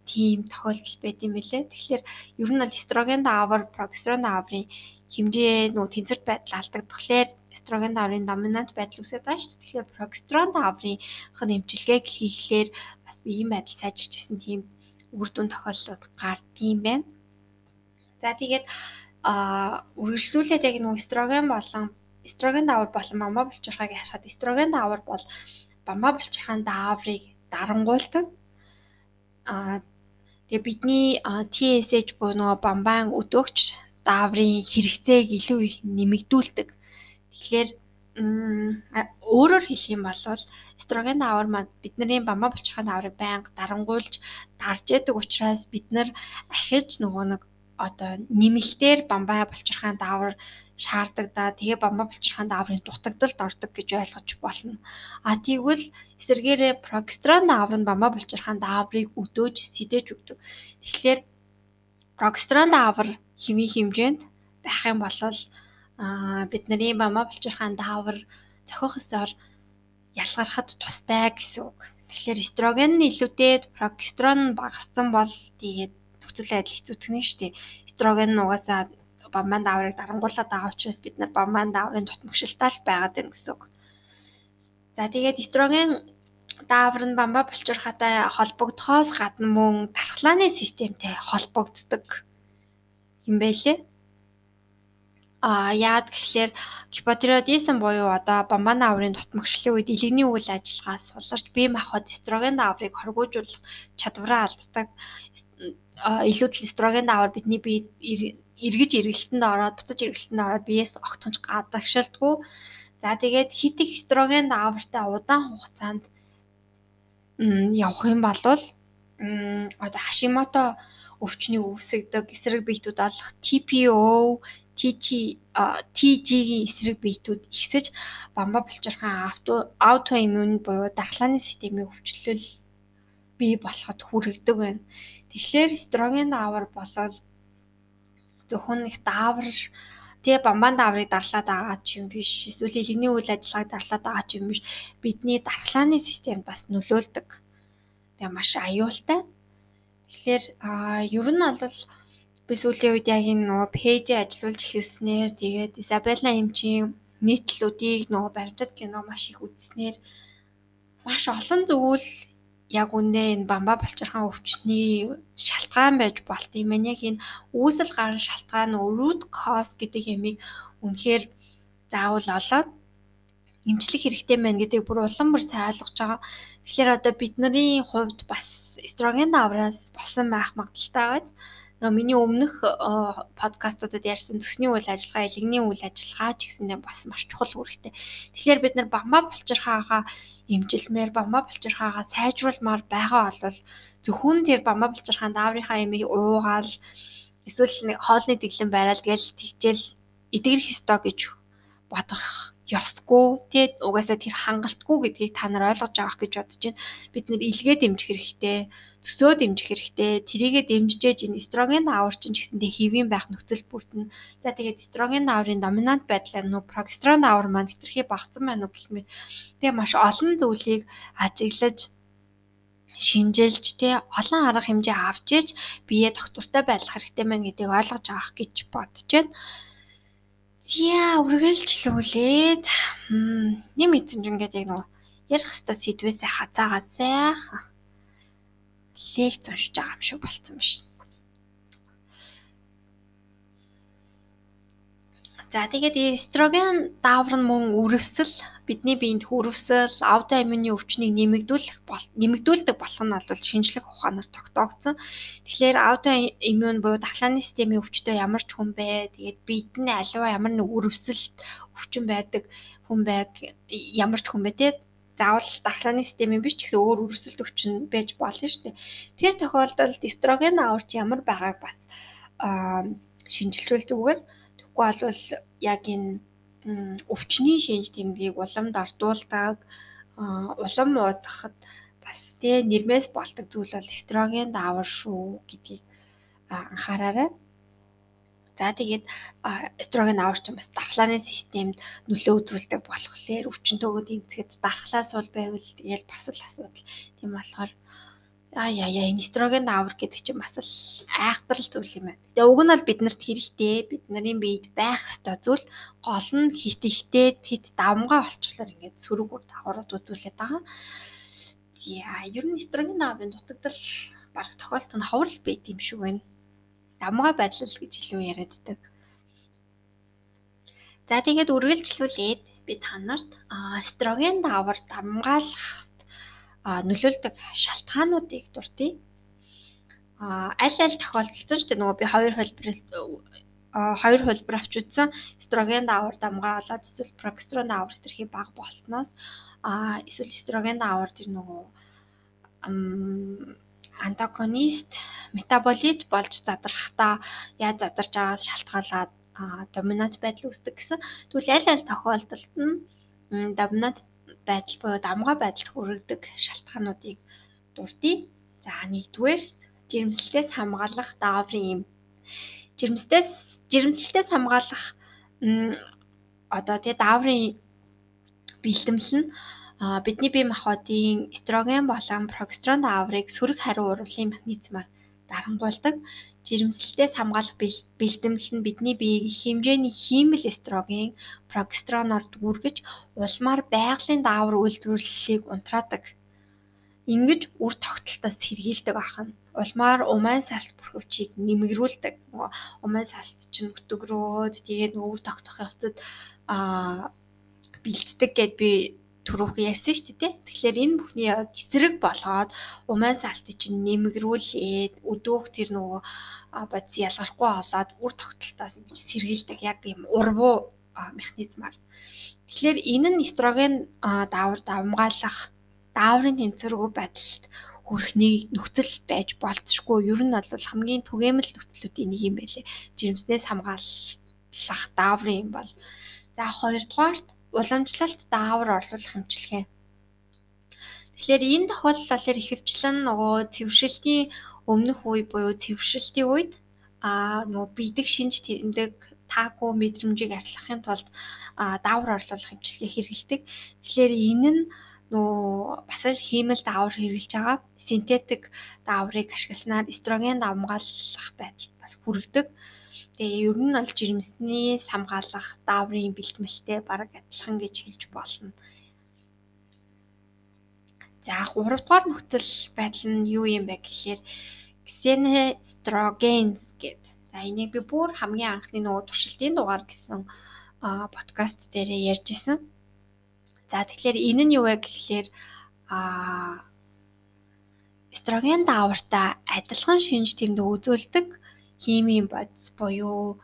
тийм тохиолдол байд юм билээ. Тэгэхээр ер нь бол эстроген даавар, прогестерон дааврын хэмжээ нөгөө тэнцвэрт байдал алдагдахлаар эстроген дааврын доминант байдал үүсэж байгаа шүү дээ. Тэгэхээр прогестерон дааврын хэн эмчилгээг хийхлээр бас биеийн байдал сайжирч исэн тийм үр дүн тохиолдлууд гардыг байна. За тэгээд а үргэлжлүүлээд яг нөгөө эстроген болон эстроген даавар болон мама булчирхайг харахад эстроген даавар бол бамба булчирхайн дааврыг дарангуйлдаг. А тэгээ бидний TSH буюу нөгөө бамбаан өдөөгч дааврын хэрэгцээг илүү их нэмэгдүүлдэг. Тэгэхээр өөрөөр хэлэх юм бол эстроген даавар маань бидний бамба булчирхайн дааврыг байнга дарангуйлж дарж яадаг учраас бид нар ахиж нөгөө нэг одоо нэмэлтээр бамбаа булчирхайн даавар шаарддаг да. Тэгээ бамбаа булчирхайн дааврын дутагдалд ордог гэж ойлгож болно. А тэгвэл эсэргээрээ прогестерон даавар нь бамбаа булчирхайн дааврыг өдөөж сэдэж өгдөг. Тэгэхээр прогестерон даавар хэвийн хэмжээнд байх юм бол бидний бамбаа булчирхайн даавар зохих ёсоор ялгархад тустай гэсэн үг. Тэгэхээр эстроген нь илүүтэй прогестерон багассан бол тэгээд нөхцөл байдал хэцүүтгэнэ дээ. Эстроген нь угаасаа бамбан дааврыг дарангуулад байгаа учраас бид нар бамбан дааврын тутмагшилтаа л байгаад байна гэсэн үг. За тэгээд эстроген даавар нь бамбаа булчирхаатай холбогдохоос гадна мөн дархлааны системтэй холбогддог юм байлээ. А яад гэхлээр гипотиреодизм буюу одоо бамбан дааврын тутмагшлын үед илэгний үйл ажиллагаас суларч бие махбод эстроген дааврыг хоргоожуулах чадвараа алддаг илүүдл эстроген даавар бидний бие эргэж эргэлтэнд ороод буцаж эргэлтэнд ороод биеэс огтхонч гадагшилдгүй. За тэгээд хит их эстроген даавартай удаан хугацаанд явах юм бол одоо Хашимото өвчний үүсгдэг эсрэг биетүүд болох TPO, TG TG-ийн эсрэг биетүүд ихсэж бамба булчирхан аутоиммун буюу дархлааны системийн өвчлөл бий болоход хүргэдэг байна. Тэгэхээр строген даавар болол зөвхөн их даавар тэгээ бамбан дааврыг дарлаад байгаа ч юм биш. Эсвэл илэгний үйл ажиллагааг дарлаад байгаа ч юм биш. Бидний дархлааны системд бас нөлөөлдөг. Тэгээ маш аюултай. Тэгэхээр аа ер нь бол би сүүлийн үед яг энэ нөгөө пэйжээ ажилуулж эхэлснээр тэгээд Изабелла эмчийн нийтлүүдийг нөгөө баримтат кино маш их үзснээр маш олон зүйл яг үндэ энэ бамба булчирхаан өвчтний шалтгаан байж болт юм байна. Яг энэ үүсэл гарал шалтгаан root cause гэдэг ямиг үнэхээр заавал олоод эмчлэх хэрэгтэй байна гэдэг бүр улам бүр сайн ойлгож байгаа. Тэгэхээр одоо бидний хувьд бас эстроген давраас болсон байх магадaltaй байгааз Нөө миний өмнөх подкастуудад ярьсан төсний үйл ажиллагаа, элэгний үйл ажиллагаа ч гэсэндээ бас маш чухал үүрэгтэй. Тэгэхээр бид нар бамба булчирхаагаа эмчилмээр, бамба булчирхаагаа сайжруулмаар байгаа бол зөвхөн тэр бамба булчирхаан дааврынхаа ямиг уугаал эсвэл нэг хоолны дэглэн барайл гээл тэгжэл эдгэрэх ёстой гэж бодох ёсгүй тий угаасаа тэр хангалтгүй гэдгийг та нар ойлгож авах гэж бодож байна. Бид нэр илгээ дэмжих хэрэгтэй, төсөө дэмжих хэрэгтэй. Тэрийгэ дэмжижээж энэ эстроген даавар чинь ч гэсэндээ хэвийн байх нөхцөл бүрдэнэ. За тэгээд эстроген дааврын доминант байдлаар нөө прогестерон даавар маань хэтэрхий багцсан байна уу гэх мэт. Тэгээ маш олон зүйлийг ажиглаж шинжилж тий олон арга хэмжээ авч иж бие доктортой байлгах хэрэгтэй байна гэдгийг ойлгож авах гэж бодож байна. Яа, үргэлжлүүлээд нэм эзэн ингээд яг нөгөө ярих хэвээр сэдвээсээ хазаагаа сайхан лекц уншиж байгаа юм шиг болцсон ба шин. За тэгээд эстроген даавар нь мөн үрвсэл бидний биед хүрвсэл аутоиммуны өвчнийг нэмэгдүүлэх нэмэгдүүлдэг болох нь бол шинжлэх ухаанаар тогтоогдсон. Тэгэхээр аутоиммун буюу дахлааны системийн өвчтөй ямар ч хүн бай. Тэгээд биед нь аливаа ямар нэг үрвсэлт өвчин байдаг хүн байг ямар ч хүн бай те заавал дахлааны системийн биш ч гэсэн өөр үрвсэлт өвчин байж болно шүү дээ. Тэр тохиолдолд эстроген аварч ямар байгааг бас шинжилвэл зүгээр Тэгэхгүй бол яг энэ өвчний шинж тэмдгийг уламд ардуулдаг улам уудахад бас тий нэрмээс болдог зүйл бол эстроген даавар шүү гэдгийг анхаараарай. За тэгээд эстроген аварч бас дархлааны системд нөлөө үзүүлдэг болохоор өвчин төгөөд эмзэхэд дархлаас бол байвал тэгээд бас л асуудал. Тийм болохоор Аа яа яа энэ эстроген даавар гэдэг чинь бас л айхтар зүйл юм байна. Тэгээ уг нь бол биднэрт хэрэгтэй бид нарын биед байх ёстой зүйл гол нь хит ихтэй тэд давмгаа болчихлоор ингээд сөрөг үр даврууд үзүүлээд байгаа. За ер нь эстроген дааврын дутагдал баг тохиолдолд нь ховрол байт юм шиг байна. Давмгаа байдлал гэж илүү яриаддаг. За тэгээд үргэлжлүүлээд би та нарт эстроген даавар давмгаалах нөлөөлдөг шалтгаануудыг дурдъя. А аль аль тохиолдолд ч нөгөө би хоёр хөлбөр хоёр хөлбөр авч үзсэн эстроген даавар дамгаалаад эсвэл прогестерон даавар тэрхий бага болсноос а эсвэл эстроген даавар тэр нөгөө антагонист метаболит болж задрахтаа яаж задарч байгаас шалтгаалаад доминант байдал үүсдэг гэсэн. Тэгвэл аль аль тохиолдолд нь доминант байдал буюу дамгаа байдалд хүргэдэг шалтгаануудыг дурдъя. За нэгдүгээр жирэмслэлтээс хамгаалах дааврын юм. Жирэмслэлтээс жирэмслэлтээс хамгаалах одоо тэгээ дааврын бэлтгэл нь бидний бие махбодын эстроген болон прогестерон дааврыг сөрөг хариу уруулын механизмаар дарангуулдаг жирэмслэлтээс хамгаалах бэлтгэл нь бидний биеийг их хэмжээний хиймэл эстроген, прогестероноор дүүргэж улмаар байгалийн даавар үйлдвэрлэлийг унтраадаг. Ингэж үр тогтолтоос сэргийлдэг ахна. Улмаар умайн салт бүрхөвчийг нэмэгрүүлдэг. Нөгөө умайн салт чинь өтгөрөөд тэгээд нөгөө үр тогтох явцад аа бэлддэг гэд би түрүүх ярьсан шүү дээ. Тэгэхээр энэ бүхний эсрэг болгоод умайн салтыг чинь нэмгрүүлээд өдөөх тэр нөгөө бодис ялгархгүй болоод үр тогтолтоос сэргийлдэг яг ийм урвуу механизмаар. Тэгэхээр энэ нь эстроген даавар давмгаалах дааврын тэнцвэргүй байдалд хүрхний нөхцөл байж болцсохгүй. Ер нь бол хамгийн түгээмэл нөхцлүүдийн нэг юм байлээ. Жирэмснээс хамгаалах дааврын юм бол. За хоёрдугаарт уламжлалт даавар орлуулах эмчилгээ. Тэгэхээр энэ тохиолдол болохоор ихэвчлэн нөгөө цэвэршилтийн өмнөх үе буюу цэвэршилтийн үед аа нөгөө бидэг шинж тэмдэг таагүй мэдрэмжийг арилгахын тулд даавар орлуулах эмчилгээ хэрэгэлдэг. Тэгэхээр энэ нь нөө бас л хиймэл даавар хэрэгжилж байгаа. Синтетик дааврыг ашигласнаар эстроген давмгаалах байдал бас хүрэгдэг. Тэгээ ер нь бол жирэмснээс хамгаалах дааврын бэлтгэлтэй бараг адилхан гэж хэлж болно. За 3 дугаар нөхцөл байдал нь юу юм бэ гэхээр Xenoestrogens гэдэг. За энийг би бүр хамгийн анхны нөгөө туршилтын дугаар гэсэн подкаст дээр ярьж исэн. За тэгэхээр энэ нь юу вэ гэхээр а эстроген даавартай адилхан шинж тэмдэг үзүүлдэг химийн бодис буюу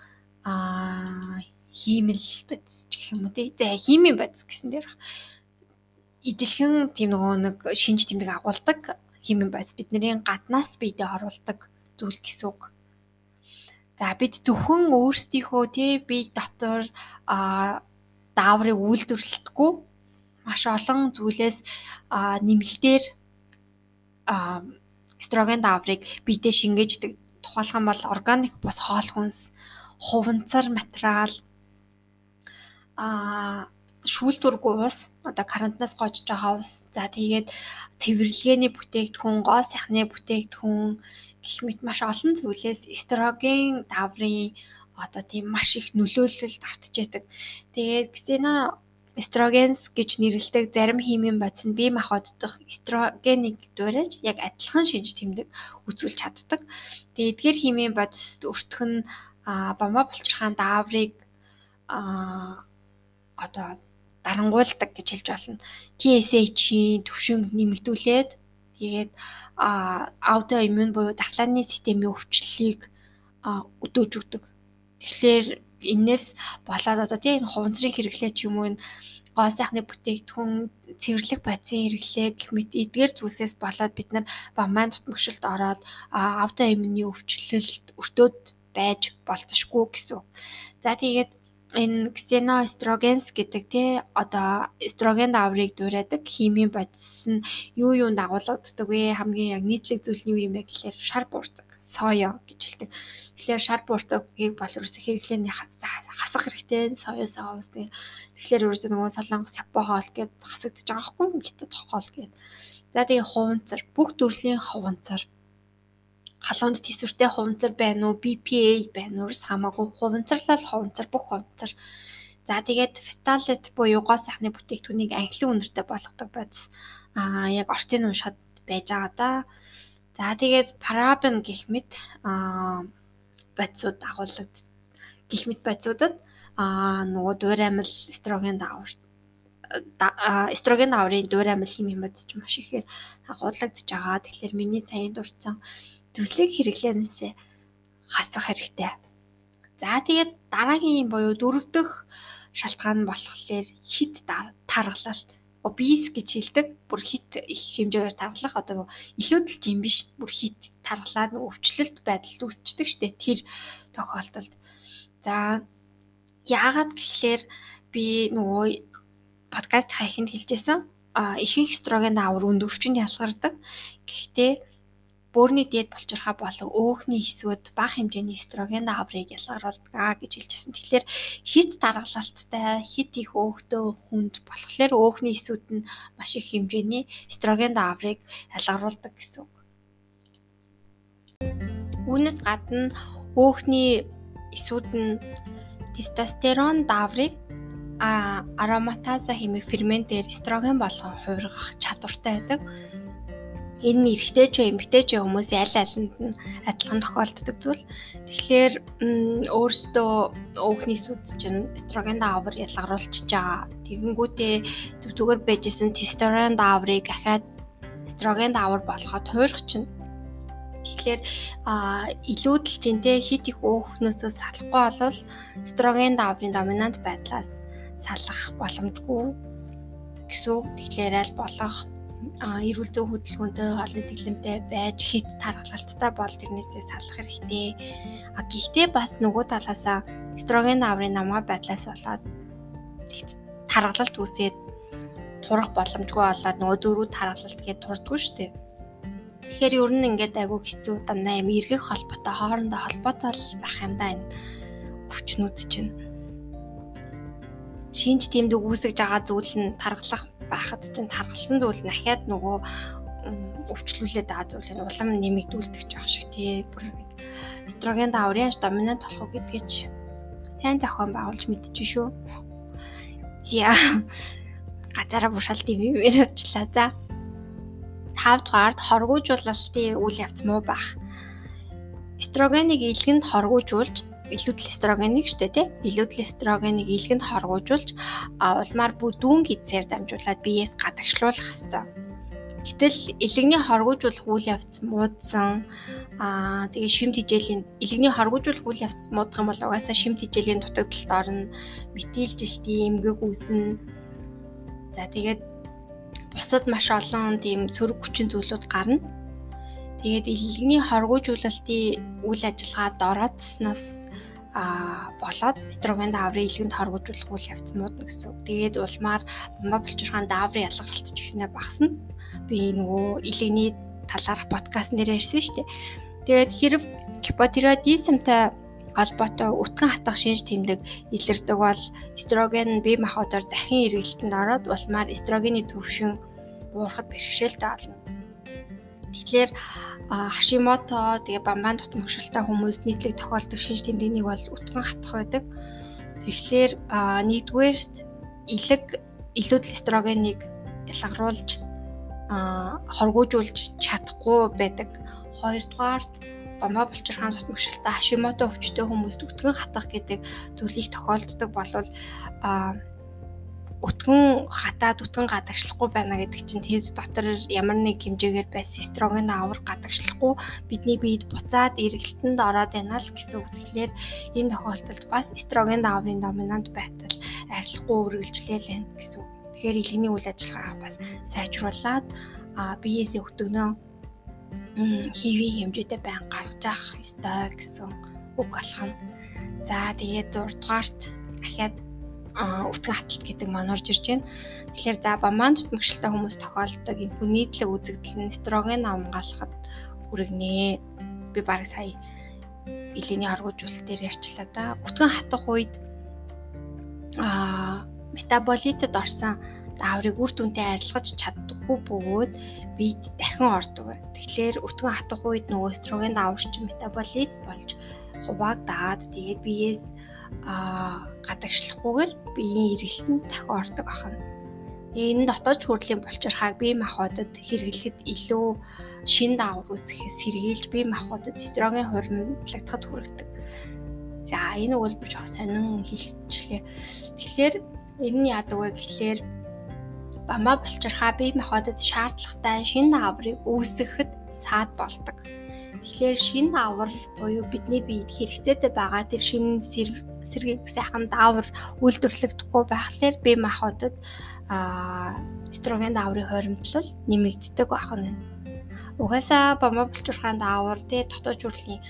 аа хиймэл бодис гэх юм уу те. За химийн бодис гэсэн дээр ижилхэн тийм нөгөө нэг шинж тэмдэг агуулдаг химийн бодис бидний гаднаас биедээ оруулдаг зүйл гэсэн үг. За бид зөвхөн өөрсдийнхөө тий бие дотор а дааврыг үйлдвэрлэхгүй маш олон зүйлээс нэмэлтээр эстроген дааврыг биедээ шингээждэг тухайлах юм бол органик бус хоол хүнс, хуванцар материал, аа шүүлтүргүй ус одоо карантинаас гожж байгаа ус за тэгээд цэвэрлэгээний бүтээгдэхүүн гоо сайхны бүтээгдэхүүн гэх мэт маш олон зүйлээс эстроген даврын одоо тийм маш их нөлөөлөл автчихдаг. Тэгээд ксена эстрогенс гэж нэрлэдэг зарим химийн бодис нь бие махбоддох эстрогенийг дуурайж яг адилхан шинж тэмдэг үзүүлж чаддаг. Тэгээд эдгээр химийн бодис өртөх нь бомба булчирхаан дааврыг одоо дарангуулдаг гэж хэлж болно. TSH-ийн төвшинг нэмэгдүүлээд тэгээд аутоиммун буюу дархлааны системийн өвчлөлийг өдөөж өгдөг. Тэгэхээр энээс болоод одоо тийм хуванцрын хэрэглээ ч юм уу гоо сайхны бүтээгдэхүүн цэвэрлэх бацийн хэрэглээ гэх мэт эдгээр зүйлсээс болоод бид нар бамайн тутмагшилт ороод аутоиммуны өвчлөлт өртөөд байж болцсошгүй гэсэн. За тэгээд энэ ксеноэстрогенс гэдэг тий одоо эстроген даврыг дуурайдаг химийн бодис нь юу юунд агуулгаддаг вэ? Хамгийн яг нийтлэг зүйл нь юу юм бэ гэхээр шар буурцаг, соё гэж хэлдэг. Тэгэхээр шар буурцагийг бол ерөөсө хэрэглээний хасах хэрэгтэй. Соёос аваас тий. Тэгэхээр ерөөсө нөгөө солонгос Япон хоол гэд хасагдчих байгаа хгүй хятад хоол гэд. За тэгээ хуванцар, бүх төрлийн хуванцар халуунд тэсвэртэй хуванцар байна уу, BPA байна уу хамаагүй хуванцарлал хуванцар бүх хуванцар. За тэгээд феталет буюу гоо сайхны бүтээгдэхүүнийг анхлын үнэртэй болгодог бодис аа яг орцын уншихад байж байгаа да. За тэгээд парабен гэх мэт бодисууд агуулдаг гэх мэт бодисуудад нөгөө дуураймал эстроген даавар эстроген даврын дуураймал химийн бодис ч маш ихээр агуулгадж байгаа. Тэгэхээр миний саяын дурдсан төслийг хэрэглэнээс хасах хэрэгтэй. За тэгээд дараагийн буюу дөрөв дэх шалтгаан нь болохоор хит тархалалт. Обиз гэж хэлдэг. Бүр хит их хэмжээгээр тархалах одоо илүүдэлж юм биш. Бүр хит тархалаад өвчлөлт байдалд үүсчдэг штеп тэр тохиолдолд. За яагаад гэхлээр би нөгөө подкаст хаяхынд хэлжсэн а ихэнх строген авар үнд өвчнөд ялгардаг. Гэхдээ бөөрийн дээд булчирхай болон өөхний хэсүүд бага хэмжээний эстроген аврыг ялгаруулдаг гэж хэлжсэн. Тэгэхээр хит даргалалттай, хит их өөхтөө хүнд болохоор өөхний хэсүүд нь маш их хэмжээний эстроген аврыг ялгаруулдаг гэсэн үг. Үүнээс гадна өөхний эсүүд нь тестостерон даврыг ароматаза хэмээх ферментээр эстроген болгон хувиргах чадвартай байдаг энэ нь эрэгтэй ч эмэгтэй ч хүмүүс аль алинд нь адилхан тохиолддог зүйл. Тэгэхээр өөрсдөө өөхний сүд чинь эстроген даавар ялгаруулчихж байгаа. Тэгэнгүүтээ зүг зүгээр байжсэн тестостерон дааврыг ахаад эстроген даавар болгоод хуурах чинь Тэгэхээр а илүүдэл жинтэй хит их өөхнөөсөө салахгүй болвол эстроген дааврын доминант байдлаас салах боломжгүй гэсэн үг. Тэгэхээр аль болох эрүүл зүйн хөдөлгөөнтэй олон тэглэмтэй байж хит тархалттай бол тэрнээсээ салах хэрэгтэй. А гэхдээ бас нөгөө талаасаа эстроген аврын намгаа байдлаас болоод тархалт үүсээд турах боломжгүй болоод нөгөө дөрөв тархалт гээд турдгүй шүү дээ. Тэгэхээр ер нь ингээд айгүй хэцүү дандаа юм эргэх холбоотой хоорондоо холбоотой байх юм да энэ өвчнүүд чинь. Шинж тэмдэг үүсгэж байгаа зүйл нь тархалах байхад чинь тархалсан зүйл нь ахаад нөгөө өвчлүүлээд байгаа зүйл нь улам нэмэгдүүлдэг ч ах шиг тий бүр нэг эстроген дааврын доминант болох уу гэдгийг сайн зохион байгуулж мэдчихэж шүү. Зя газараа бушаалт юм явчлаа за. 5 дугаард хоргоожуулалтын үйл явц муу байх. Эстрогеныг илгэнд хоргоожуулж илүүдл эстрогенийг штэ тий илүүдл эстрогенийг илгэнд хоргоожуулж улмаар бүдүүн гидсээр дамжуулаад биеэс гадагшлуулах хэвээр. Гэтэл илэгний хоргоожуулах үйл явц муудсан аа тэгээ шимт хижээлийн илэгний хоргоожуулах үйл явц муудах юм бол угаасаа шимт хижээлийн дутагдалд орно метилжилтийн эмгэг үүснэ. За тэгээд бусад маш олон тийм сөрөг хүчин зүйлүүд гарна. Тэгээд илэгний хоргоожуулалтын үйл ажиллагаа дороодснаас а болоод эстроген дааврын илгэнд хоргожуулах үйл явц муудна гэсэн үг. Тэгээд улмаар бомба булчирхаан дааврын ялгаралт ч гэснээр багасна. Би нөгөө илгэний талаарх подкаст нэрээр ярьсан шүү дээ. Тэгээд хэрэг гипотиреодизмтай холбоотой өтгөн хатах шинж тэмдэг илэрдэг бол эстроген бие махбодоор дахин эргэлтэнд ороод улмаар эстрогений төвшин буурахад бэрхшээлтэй болно. Тэгэхээр Хашимото тэгээ бамбан дутмаг шилтэй хүмүүс нийтлэг тохиолдог шинж тэмдэгнийг бол өтгөн хатах байдаг. Тэгэхээр нэгдүгээрт илэг илүүдл эстрогенийг ялгаруулж хоргоожуулж чадахгүй байдаг. Хоёрдугаарт бамбаа булчирхаан тутмаг шилтэй Хашимото өвчтөе хүмүүст өтгөн хатах гэдэг зүйлийг тохиолддог болвол өтгөн хатаад өтгөн гадагшлахгүй байна гэдэг чинь тэр дотор ямар нэг хэмжээгээр байсан эстроген авар гадагшлахгүй бидний биед буцаад эргэлтэнд ороод байна л гэсэн үг. Тэгэхээр энэ тохиолдолд бас эстроген аврын доминант байтал арилахгүй үргэлжлээл байна гэсэн үг. Тэгэхээр илгэний үйл ажиллагаа бас сайжруулад биеэсээ өтгөнөө хэвийн хэмжээтэй байн гаргаж авах ёстой гэсэн үг болох нь. За тэгээд 6 дугаарт дахиад өтгөн хаталт гэдэг маань орж ирж байна. Тэгэхээр за бамбаан тутмагшилтай хүмүүс тохиолддог энэ нийтлэг үзэгдэл нь эстроген амгаалахад хүрэгнэ. Би баг сая илений харгуужуулалт дээр ярьчлаа да. Өтгөн хатах үед аа метаболитэд орсон дааврыг үр дүнтэй арилгаж чаддаггүй бөгөөд бид дахин ордог. Тэгэхээр өтгөн хатах үед нөгөө эстроген даавар чинь метаболит болж хувааг даад тэгээд биеэс а гадагшлахгүйгээр биеийн эргэлтэнд дахин ордог ахна. Энэ дотоод хүрлийн булчирхааг бие махбодод хэрэглэхэд илүү шин даавар үүсгэхээс сэргийлж бие махбодод эстроген хуримтлагдахад хүргэдэг. За энэ өгүүлбэр жоо сонин хэлчихлээ. Тэгэхээр энэ нь яадаг вэ гэхлээр бамаа булчирхаа бие махбодод шаардлагатай шин дааврыг үүсгэхэд саад болдог. Тэгэхээр шин даавар буюу бидний биед хэрэгцээтэй байгаа тэр шин сэргийг сайхан даавар үйлдвэрлэгдэхгүй байхлаар бие махбодод эстроген дааврын хоримтлал нэмэгддэг байна. Угаасаа бомбо булчирхаан даавар тий дотоод хүрлийн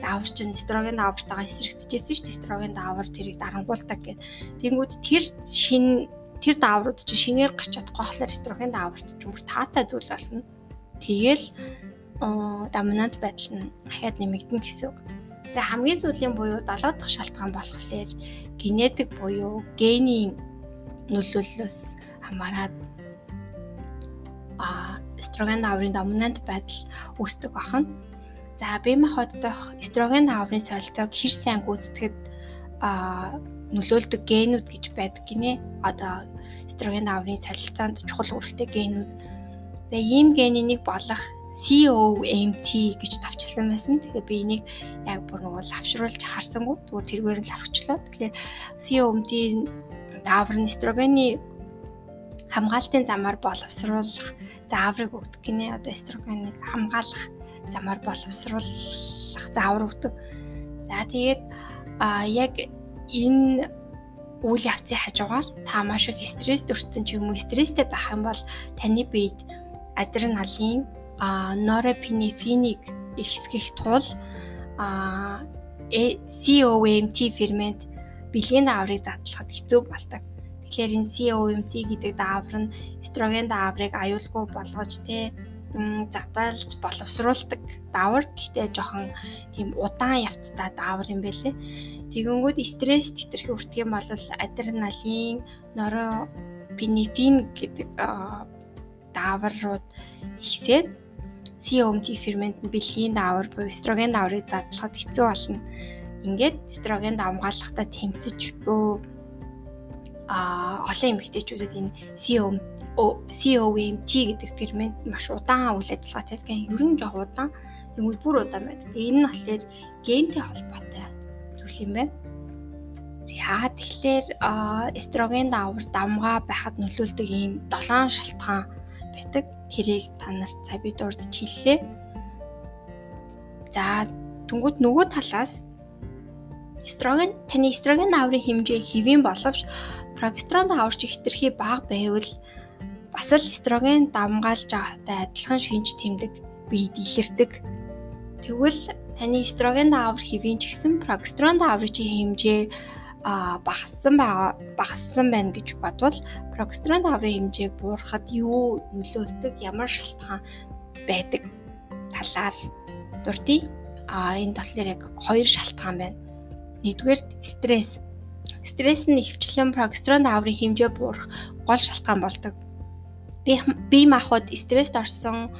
даавар чинь эстроген даавартайгаа эсрэгцэжсэн шүү дээ. Эстроген даавар тэрийг дарангуулдаг гэдэг. Тэнгүүд тэр шин тэр дааврууд чинь шинээр гарч чадахгүй болохоор эстроген дааварт ч бүр таатай зүйл болно. Тэгэл доминант байдал нь ахаад нэмэгдэнэ гэсэн үг. За хамгийн сүүлийн буюу 70 дахь шалтгаан болохоор генетик буюу генийн нөлөөллөөс хамаарат а эстроген даврын доминант байдал үүсдэг бахан. За бие махбоддох эстроген даврын солилцоог хэр сайн гүйцэтгэхэд а нөлөөлдөг генүүд гэж байдаг гинэ. Одоо эстроген даврын солилцоонд чухал үүрэгтэй генүүд. Тэгээ ийм гений нэг болох COMT гэж тавчилсан байсан. Тэгэхээр би энийг яг бүр нөгөө лавшруулж харсангүй зүгээр тэргээр нь лавчлаа. Тэгэхээр COMT даавар нь эстрогены хамгаалтын замаар боловсруулах зааврыг өгдөг гинэ. Одоо эстрогеныг хамгаалах замаар боловсруулах заавар өгдөг. За тэгээд а яг энэ үйл явцын хажуугаар та маш их стресс төрсөн ч юм уу стресстэй байх юм бол таны биед адреналин а норопинефриник ихсгэх тул а COMT фермент бэлгийн дааврыг задлахад хэцүү болдог. Тэгэхээр энэ COMT гэдэг даавар нь эстроген дааврыг аюулгүй болгож тэ задалж боловсруулдаг даавар. Гэхдээ жоохон тийм удаан явцтай даавар юм байлээ. Тэгэнгүүт стресс тэтэрхий үртэх юм бол адреналин, норопинефрин гэдэг дааврууд ихсээд COMT фермент нь бэлгийн даавар буюу эстроген дааврыг задлахад хэцүү болно. Ингээд эстрогенд амгаалахдаа тэмцэж бөө а олон эмэгтэйчүүдэд энэ COMT гэдэг фермент маш удаан үйл ажиллагаатай гэдэг. Ер нь жоох удаан, тэгвэл бүр удаан байдаг. Энэ нь болохоор гентэй холбоотой зүйл юм байна. За тэгэхээр эстроген даавар дамгаа байхад нөлөөлдөг ийм 7 шалтгаан байдаг. Тэрийг та нарт сая би дурдж хэллээ. За түнгүүд нөгөө талаас эстроген таны эстроген даврын хэмжээ хэвэн боловч прогестерон даварч хэтэрхий бага байвал бас л эстроген дамгаалж байгаатай адилхан шинж тэмдэг биед илэрдэг. Тэгвэл таны эстроген давар хэвэн ч гэсэн прогестерон даврын хэмжээ а багассан байгаа багассан байна гэж бодвол прогестерон даврын хэмжээг буурахад юу нөлөөлдөг ямар шалтгаан байдаг талаар дурдъя. А энэ болохоор яг хоёр шалтгаан байна. Нэгдүгээр стресс. Стресс нь ихвчлэн прогестерон дааврын хэмжээ буурах гол шалтгаан болдог. Бие махбод стресст орсон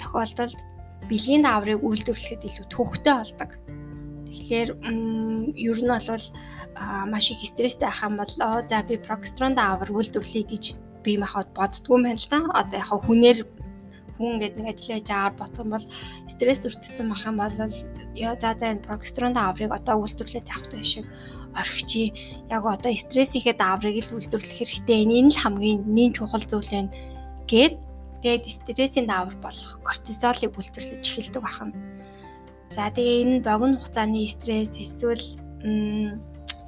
тохиолдолд бэлгийн дааврыг үйлдвэрлэхэд илүү төвөгтэй болдог. Тэгэхээр ер нь бол маш их стресстэй ах юм бол за би прогестерон даавар үйлдвэрлэе гэж бие махбод боддгоо юм байна л да. Одоо яг хүнээр хүн ингээд нэг ажил хийж аваар бодох юм бол стресс өртсөн мах юм бол ёо за за энэ прогестерон дааврыг одоо үйлдвэрлээд явахтай шиг орхичи. Яг одоо стрессийнхээ дааврыг л үйлдвэрлэх хэрэгтэй. Энэ л хамгийн нэн чухал зүйл байна гэд тэгээд стрессийн даавар болох кортизолыг үйлдвэрлэж эхэлдэг бахан. За тэгээ энэ богино хугацааны стресс эсвэл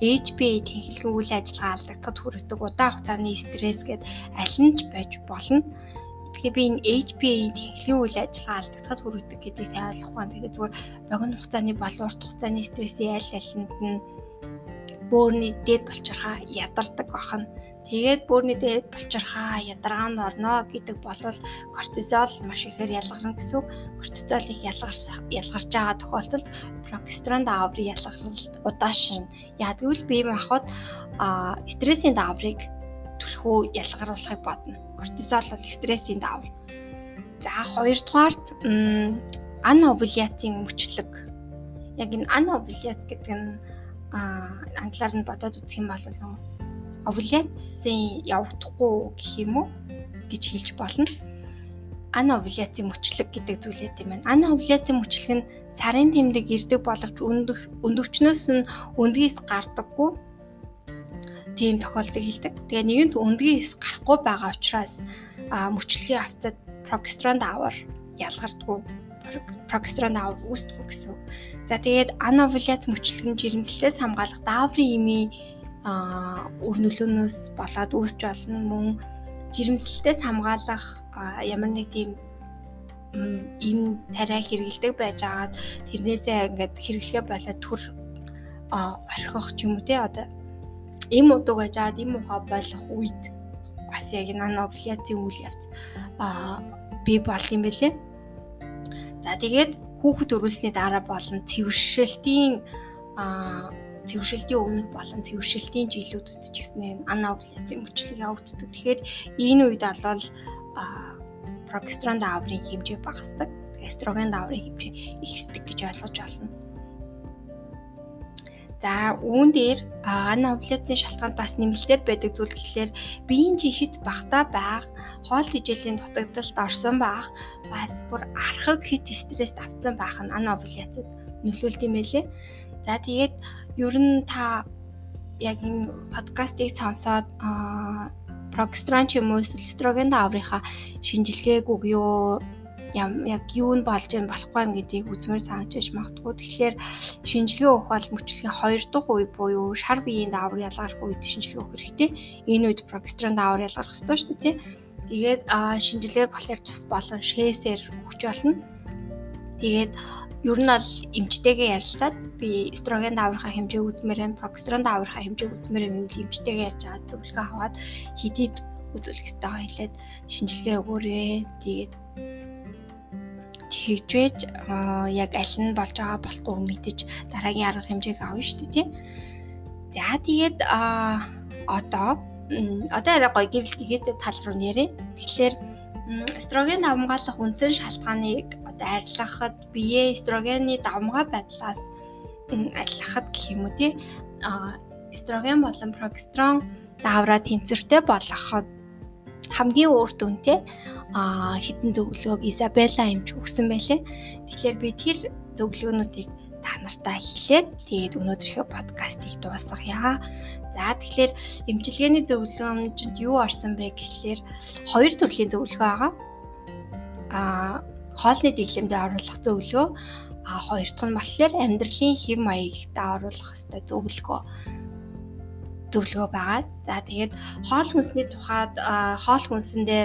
HPA тэнхлэгэн үйл ажиллагаа алдагдахад хүргэдэг удаан хугацааны стресс гэд аль нь ч байж болно. Тэгэхээр би энэ HPA-ийн техникийн үйл ажиллагаа алдагдахад хүргэдэг гэдгийг сайн ойлгох байна. Тэгэхээр зүгээр богино хугацааны болон урт хугацааны стрессийн аль алинд нь бөөрийн дээд болчирхаа ядардаг бахан. Тэгээд бөөрийн дээд болчирхаа ядаргаанд орно гэдэг бол кортизол маш ихээр ялгарна гэсэн үг. Кортизол их ялгарч байгаа тохиолдолд прогестерон дааврын ялгаралт удаашин. Ядгвэл бие махбод стрессийн дааврыг түлхүү ялгаруулахыг бодно. Кортизол бол стрессийн даавар. За хоёрдугаарт ановуляцийн мөчлөг. Яг энэ ановуляц гэдэг нь англиар нь бодоод үзэх юм бол овуляцийн явагдахгүй гэх юм уу гэж хэлж болно. Ановуляцийн мөчлөг гэдэг зүйл яд юм байна. Ановуляцийн мөчлөг нь сарын тэмдэг ирдэг боловч өндөх өндөвчнөөс нь өндгийс гардаггүй тийм тохиолдол хэлдэг. Тэгээ нэгэнт өндгийн эс гарахгүй байгаа учраас мөчлөгийн авцад прогестерон даавар ялгардгүй прогестерон даавар үүсдэг гэсэн. За тэгээд ановуляц мөчлөгн жирэмслэлээс хамгаалах дааврын имийн үр нөлөөнөөс болоод үүсч болно мөн жирэмслэлээс хамгаалах ямар нэг тийм им тариа хэрэгэлдэг байж агаад тэрнээсээ ингээд хэрэглэгээ болоод түр орхих ч юм уу те одоо им удаг байж аваад им ухаа болох үед бас яг нанофляцийн үйл явц аа би болт юм бэлээ. За тэгээд хүүхэд өрүүлсний дараа болон цэвэршилтийн аа цэвэршилтийн өмнөх болон цэвэршилтийн жилүүдэд ч гэсэн анафляцийн мөчлөг явагддаг. Тэгэхээр энэ үед бол аа прогестерон дааврын хэмжээ багасдаг. Эстроген дааврын хэмжээ ихсдэг гэж ойлгож байна. За үүн дээр ана овуляцийн шалтгаанд бас нэмэлтээр байдаг зүйл гэхлээр биеийн жихит багтаа байх, хоол ижилийн дутагдалд орсон байх, бас бүр архаг хит стресс авсан байх нь ана овуляцид нөлөөлт юм байлээ. За тэгээд ер нь та яг энэ подкастыг сонсоод прогестерон ч юм уу эсвэл эстроген дааврынхаа шинжилгээг өгөө яг юу нь болж юм болохгүй юм гэдгийг үзмэр санагдаж магадгүй. Тэгэхээр шинжилгээ өгөх бол мөчлөгийн 2 дахь үе буюу шар биеийн даавар ялгарх үед шинжилгээ өгөх хэрэгтэй. Энэ үед прогестерон даавар ялгарх ёстой шүү дээ. Тэгээд шинжилгээг болохоор цус болон шээсээр өгч болно. Тэгээд ер нь бол эмчтэйгээ ярилцаад би эстроген дааврынхаа хэмжээг үзмээр байна, прогестерон дааврынхаа хэмжээг үзмээр байна гэвэл эмчтэйгээ ярьж аваад зөвлөгөө аваад хэдийд үзүүлэх ёстой хэлээд шинжилгээ өгөөрэй. Тэгээд тэгжвэж яг аль нь болж байгаа болохгүй мэдэж дараагийн арга хэмжээг авна шүү дээ тийм. За тэгээд одоо одоо арай гоё гэрэл гэгээтэй тал руу нэрээ. Тэгэхээр эстроген давмгаалах үндсэн шалтгааныг арилгахад бие эстрогены давмгай байдлаас арилгахад гэх юм уу тий эстроген болон прогестерон даавраа тэнцвэртэй болгоход хамгийн үр дүнтэй хитэн зөвлөгөөг Изабелла эмч өгсөн байлээ. Тэгэхээр би тэр зөвлөгөөнүүдийг та нартай хэлээд тэгээд өнөөдрийнхөө подкастыг дуусгая. За тэгэхээр эмчилгээний зөвлөгөомжинд юу орсон бэ гэхлээр хоёр төрлийн зөвлөгөө байгаа. А хоолны дэглэмдээ оруулах зөвлөгөө а хоёр дахь нь болохоор амьдралын хэв маягт оруулах хэвээр зөвлөгөө зөвлөгөө байгаа. За тэгээд хоол хүнсний тухайд хоол хүнсэндээ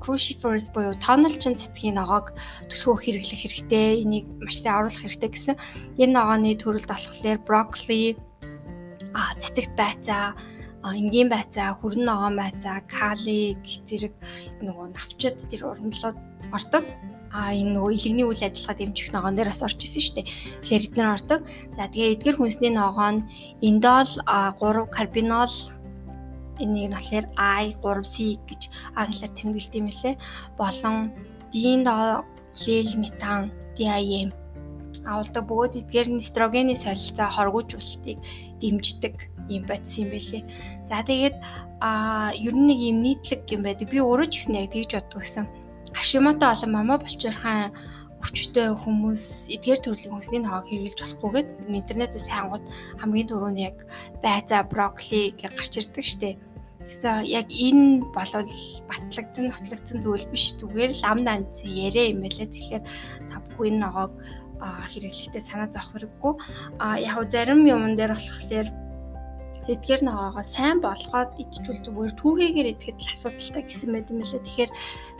cruciferous буюу тоонолчин цэцгийн ногоог төлхөө хэрэглэх хэрэгтэй. Энийг маш сайн оруулах хэрэгтэй гэсэн. Энэ ногооны төрөлд болохоор брокколи, а цэцэгт байцаа, энгийн байцаа, хүрэн ногоон байцаа, кали зэрэг нөгөө навчид тэр ургамлууд ордог. А энэ нөгөө илэгний үйл ажиллагаа дэмжих ногоон дээр бас орж исэн шүү дээ. Тэгэхээр эдгээр ордог. За тэгээ эдгээр хүнсний ногоо нь индол 3 карбинол энийг нь болохоор I3C гэж англиар тэмдэглэдэг юм лээ. Болон дииндол хэл метан DIM авалдаг бөгөөд эдгээр нь эстрогений солилцоо хоргоожуулалтыг дэмждэг юм бодсон юм байлээ. За тэгээд а ер нь нэг юм нийтлэг юм байдаг. Би өөрөө ч гэсэн яг тэгж боддог гэсэн. Хашимото болон мама болчирхан өвчтөе хүмүүс эдгээр төрлийн хүнсний ногоог хэрэглэж болохгүйгээд интернетээс хайнгууд хамгийн түрүүнд яг байцаа брокколи гэж гарч ирдэг штеп. Гэсэн яг энэ болвол батлагдсан нотлогдсон зүйл биш зүгээр л ам данц яриа юм байлаа. Тэгэхээр та бүхэн ногоог хэрэглэхдээ санаа зовох хэрэггүй. А яг зарим юмн дээр болохоор Тэдгээр ногоогоо сайн болгоод идчихвэл зүгээр түүхийгээр идэхэд л асуудалтай гэсэн байт юм лээ. Тэгэхээр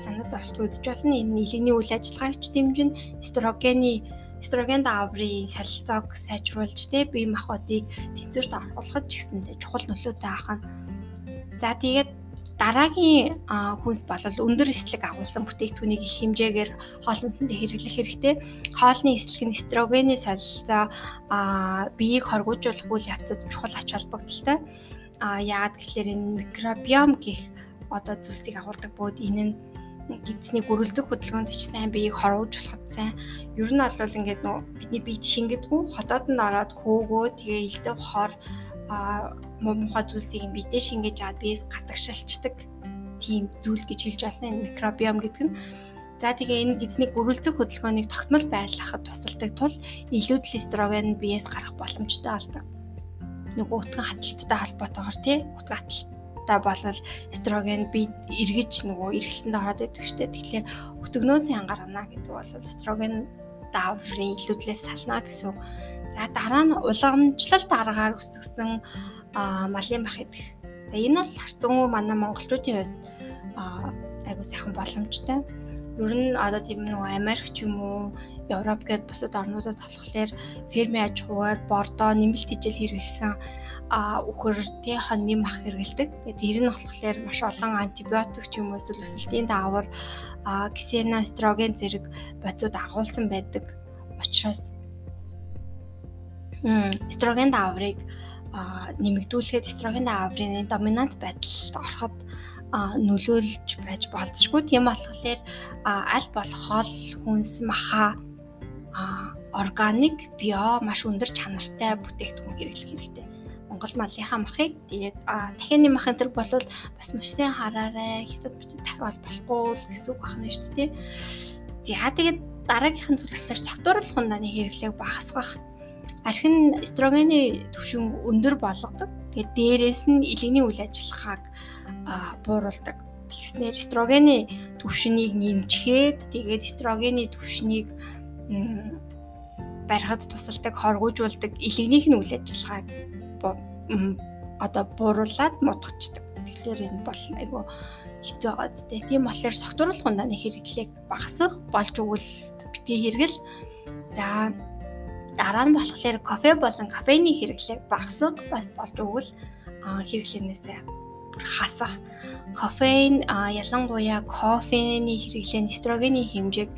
санаа зовж үзэж болно. Энэ нийлэгний үйл ажиллагаач дэмжин эстрогены эстроген дааврын солилцоог сайжруулж тэ бие махбодыг тэнцвэрт оруулахад ч гэсэндээ чухал нөлөөтэй ахна. За тэгээд дараагийн хүнс бол өндөр эслэг агуулсан бүтээгдэхүүнийг их хэмжээгээр хоол хүнсэнд хэрэглэх хэрэгтэй. Хоолны эслэг нь эстрогений солилцоо биеийг хоргоожуулах үйл явцад чухал ач холбогдолтой. А яагаад гэхээр энэ микробиом гэх одоо зүйлсийг агуулдаг бод энэ нь гидсний гөрөлдөх хөдөлгөөнд ч сайн биеийг хорвоожуулахад сайн. Ер нь бол ингээд нөө бидний бие шингэдэггүй хотоод нь ороод хөөгөө тэгээ илдэх хор а муухай зүйлсийг бидээ шингээж аваад биес гадагшилчдаг тийм зүйл гэж хэлж болно энэ микробиом гэдэг нь. За тэгээ энэ гизний гөрүүлзэх хөдөлгөөнийг тогтмол байлгахад тусалдаг тул илүүдл эстроген биес гарах боломжтой болдог. Нөгөө утган хаталттай холбоотойгоор тий утган хаталттай болол эстроген би эргэж нөгөө эргэлтэнд ороод идэг штеп. Тэгэхээр өтгнөөс ангарна гэдэг бол эстроген дааврын илүүдлээс сална гэсэн. За дараа нь уламжлалт аргаар өсгсөн малын бах идэх. За энэ бол харцангуй манай монголчуудын хувьд айгуу сайхан боломжтой. Ер нь одоо тийм нэг Америк ч юм уу Европ гээд бусад орнуудад болохоор фермийн аж ахуйгаар бордоо нэмэлт хижил хэрэглэсэн а үхэр тий хоньны мах хэрэгэлдэг. Тэгээд тэр нь болохоор маш олон антибиотик ч юм уу эсвэл өсөлтийн даавар а ксеностроген зэрэг бодисууд агуулсан байдаг. Учираас эстроген дааврыг нэмэгдүүлэхэд эстроген дааврын доминант байдалд ороход нөлөөлж байж болзошгүй. Тийм болохоор аль болох хоол хүнс маха органик био маш өндөр чанартай бүтээгдэхүүн хэрэглэх хэрэгтэй. Монгол малынхаа махыг тэгээд дахианы махын төр бол бас маш сайн хараарай. Хятад бичиг дахиад болохгүй гэсэн үг байна шүү дээ. За тэгээд дараагийнх нь зүйл болохоор согтууруулах хунданы хэрэглээг багасгах архин эстрогены түвшин өндөр болгодог. Тэгээд дээрээс нь илэгний үйл ажиллагааг бууруулдаг. Тэгснээр эстрогены түвшинийг нэмчихэд тэгээд эстрогены түвшинийг барихад тусалдаг, хоргоожуулдаг илэгнийх нь үйл ажиллагааг одоо бууруулад мутгачдаг. Тэгэхээр энэ бол айгүй хэцүү байгаа зү. Тийм болохоор согтууруулах хунданы хэрэглээг багасгах болж өгвөл битгий хэрэгэл. За дараа нь болохоор кофе болон кофеины хэрэглээг багасгах бас болж өгвөл хэрэглэнээсээ хасах. Кофеин ялангуяа кофеины хэрэглээ эстрогений хэмжээг